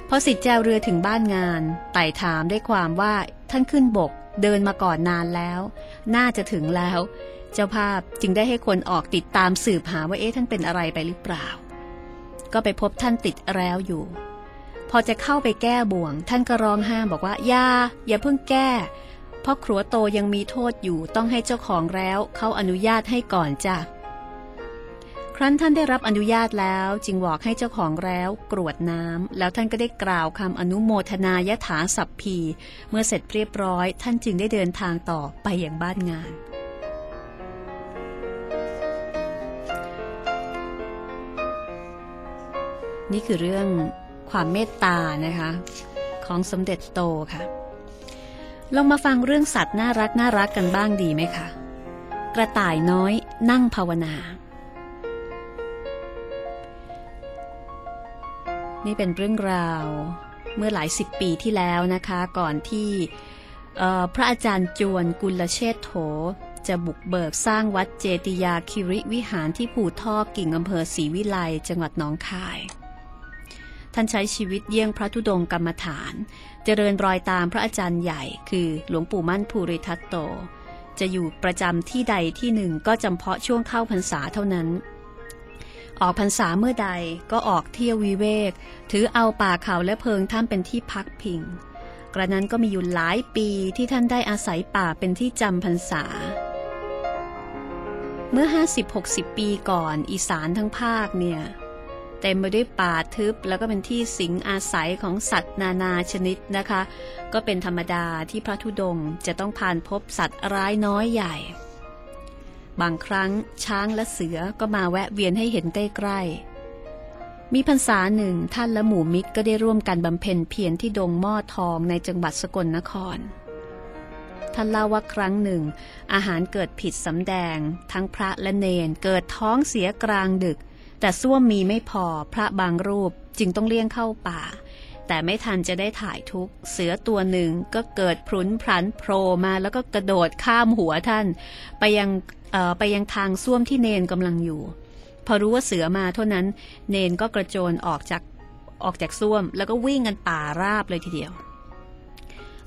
พพอสิทธิ์แจวเรือถึงบ้านงาน ไต่ถามได้ความว่าท่านขึ้นบกเดินมาก่อนนานแล้ว น่าจะถึงแล้ว เจ้าภาพจึงได้ให้คนออกติดตามสืบหาว่าเอ๊ะท่านเป็นอะไรไปหรือเปล่า ก็ไปพบท่านติดแล้วอยู่ พอจะเข้าไปแก้บ่วง ท่านก็ร้องห้ามบอกว่าอย่าอย่าเพิ่งแก้เพราะครัวโตยังมีโทษอยู่ต้องให้เจ้าของแล้วเขาอนุญาตให้ก่อนจ้ะ ครั้นท่านได้รับอนุญาตแล้วจึงบอกให้เจ้าของแล้วกรวดน้ำแล้วท่านก็ได้กล่าวคำอนุโมทนายถาสัพพี เมื่อเสร็จเรียบร้อย ท่านจึงได้เดินทางต่อไปอย่างบ้านงาน นี่คือเรื่องความเมตตานะคะ ของสมเด็จโตค่ะ ลองมาฟังเรื่องสัตว์น่ารักน่ารักกันบ้างดีไหมคะ กระต่ายน้อยนั่งภาวนา นี่เป็นเรื่องราวเมื่อหลายสิบปีที่แล้วนะคะ ก่อนที่พระอาจารย์จวนกุลเชษโถ จะบุกเบิกสร้างวัดเจติยาคิริวิหารที่ผูทอกิ่งอำเภอศรีวิไลจังหวัดน้องคาย ท่านใช้ชีวิตเยี่ยงพระธุดงกรรมฐาน เจริญรอยตามพระอาจารย์ใหญ่ คือหลวงปู่มั่นภูริทัตโต จะอยู่ประจำที่ใดที่หนึ่งก็จำเพาะช่วงเข้าพรรษาเท่านั้น ออกพรรษาเมื่อใดก็ออกเที่ยววิเวก ถือเอาป่าเขาและเพิงท่ามเป็นที่พักพิง กระนั้นก็มีอยู่หลายปีที่ท่านได้อาศัยป่าเป็นที่จำพรรษา เมื่อ 50-60 ปีก่อนอีสานทั้งภาคเนี่ยเต็มไปด้วยป่าทึบแล้วก็เป็นที่สิงอาศัยของสัตว์นานาชนิดนะคะ ก็เป็นธรรมดาที่พระธุดงจะต้องผ่านพบสัตว์ร้ายน้อยใหญ่ บางครั้งช้างและเสือก็มาแวะเวียนให้เห็นใกล้ๆ มีพรรษาหนึ่งท่านและหมู่มิตรก็ได้ร่วมกันบำเพ็ญเพียรที่ดงหม้อทองในจังหวัดสกลนคร ท่านเล่าว่าครั้งหนึ่ง อาหารเกิดผิดสำแดง ทั้งพระและเนนเกิดท้องเสียกลางดึก แต่ส้วมมีไม่พอพระบางรูปจึงต้องเลี่ยงเข้าป่า แต่ไม่ทันจะได้ถ่ายทุกเสือตัวหนึ่งก็เกิดพรุนพลันโผล่มาแล้วก็กระโดดข้ามหัวท่าน ไปยังไปยังทางส้วมที่เนนกำลังอยู่ พอรู้ว่าเสือมาเท่านั้น เนนก็กระโจนออกจากออกจากส้วม แล้วก็วิ่งกันป่าราบเลยทีเดียว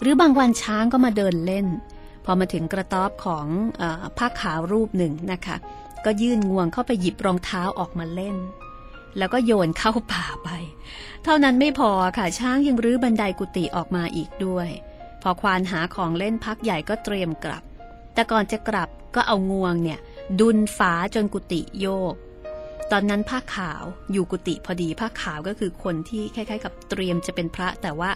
หรือบางวันช้างก็มาเดินเล่น พอมาถึงกระต๊อบของอผ้าขาวรูปหนึ่งนะคะ ก็ยื่นงวงเข้าไปหยิบรองเท้าออกมาเล่น แล้วก็โยนเข้าป่าไป เท่านั้นไม่พอค่ะช้างยังรื้อบันไดกุฏิออกมาอีกด้วย พอควานหาของเล่นพักใหญ่ก็เตรียมกลับ แต่ก่อนจะกลับก็เอางวงเนี่ย ดุนฝาจนกุฏิโยก ตอนนั้นผ้าขาวอยู่กุฏิพอดีผ้าขาวก็คือคนที่คล้ายๆ กับเตรียมจะเป็นพระแต่ว่า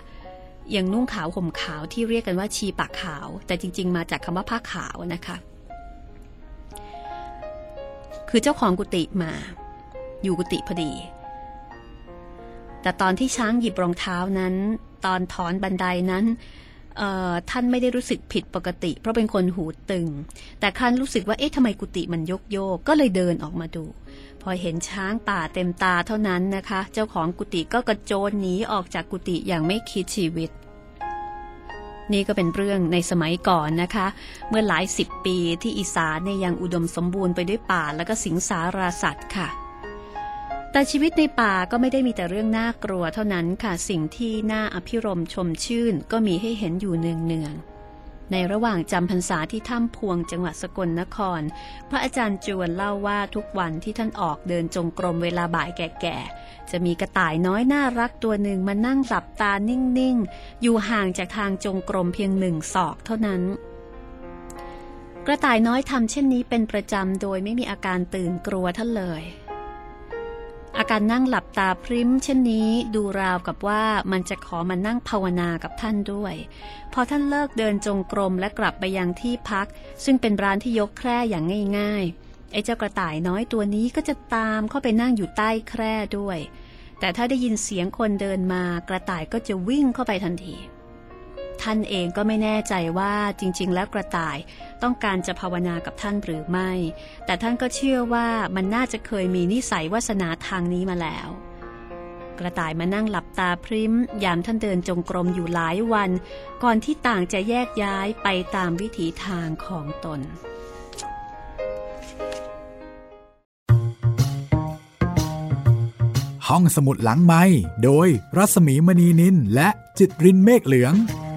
ยังนุ่งขาวห่มขาวที่เรียกกันว่าชีปากขาว แต่จริง ๆ มาจากคำว่าผ้าขาวนะคะ คือเจ้าของกุฏิมา อยู่กุฏิพอดี แต่ตอนที่ช้างหยิบรองเท้านั้น ตอนถอนบันไดนั้นท่านไม่ได้รู้สึกผิดปกติ เพราะเป็นคนหูตึง แต่ครั้นรู้สึกว่าเอ๊ะทำไมกุฏิมันยกโยกก็เลยเดินออกมาดู พอเห็นช้างป่าเต็มตาเท่านั้นนะคะ เจ้าของกุฏิก็กระโจนหนีออกจากกุฏิอย่างไม่คิดชีวิต นี่ก็เป็นเรื่องในสมัยก่อนนะคะ เมื่อหลายสิบปีที่อีสานเนี่ยยังอุดมสมบูรณ์ไปด้วยป่าและก็สิงสาราสัตว์ค่ะ แต่ชีวิตในป่าก็ไม่ได้มีแต่เรื่องน่ากลัวเท่านั้นค่ะสิ่งที่น่าอภิรมชมชื่นก็มีให้เห็นอยู่เนืองๆในระหว่างจำพรรษาที่ถ้ำพวงจังหวัดสกลนคร พระอาจารย์จวนเล่าว่าทุกวันที่ท่านออกเดินจงกรมเวลาบ่ายแก่ๆ จะมีกระต่ายน้อยน่ารักตัวหนึ่งมานั่งหลับตานิ่งๆ อยู่ห่างจากทางจงกรมเพียงหนึ่งศอกเท่านั้นกระต่ายน้อยทำเช่นนี้เป็นประจำโดยไม่มีอาการตื่นกลัวท่านเลย อาการนั่งหลับตาพริ้มเช่นนี้ดูราวกับว่ามันจะขอมานั่งภาวนากับท่านด้วย พอท่านเลิกเดินจงกรมและกลับไปยังที่พัก ซึ่งเป็นร้านที่ยกแคร่อย่างง่ายๆ ไอ้เจ้ากระต่ายน้อยตัวนี้ก็จะตามเข้าไปนั่งอยู่ใต้แคร่ด้วย แต่ถ้าได้ยินเสียงคนเดินมากระต่ายก็จะวิ่งเข้าไปทันที ท่านเองก็ไม่แน่ใจว่าจริง ๆ แล้วกระต่ายต้องการจะภาวนากับท่านหรือไม่ แต่ท่านก็เชื่อว่ามันน่าจะเคยมีนิสัยวาสนาทางนี้มาแล้ว กระต่ายมานั่งหลับตาพริ้มยามท่านเดินจงกรมอยู่หลายวัน ก่อนที่ต่างจะแยกย้ายไปตามวิถีทางของตนหห้องสมุดหลังไม้โดยรัสมีมณีนินและจิตรินเมฆเหลือง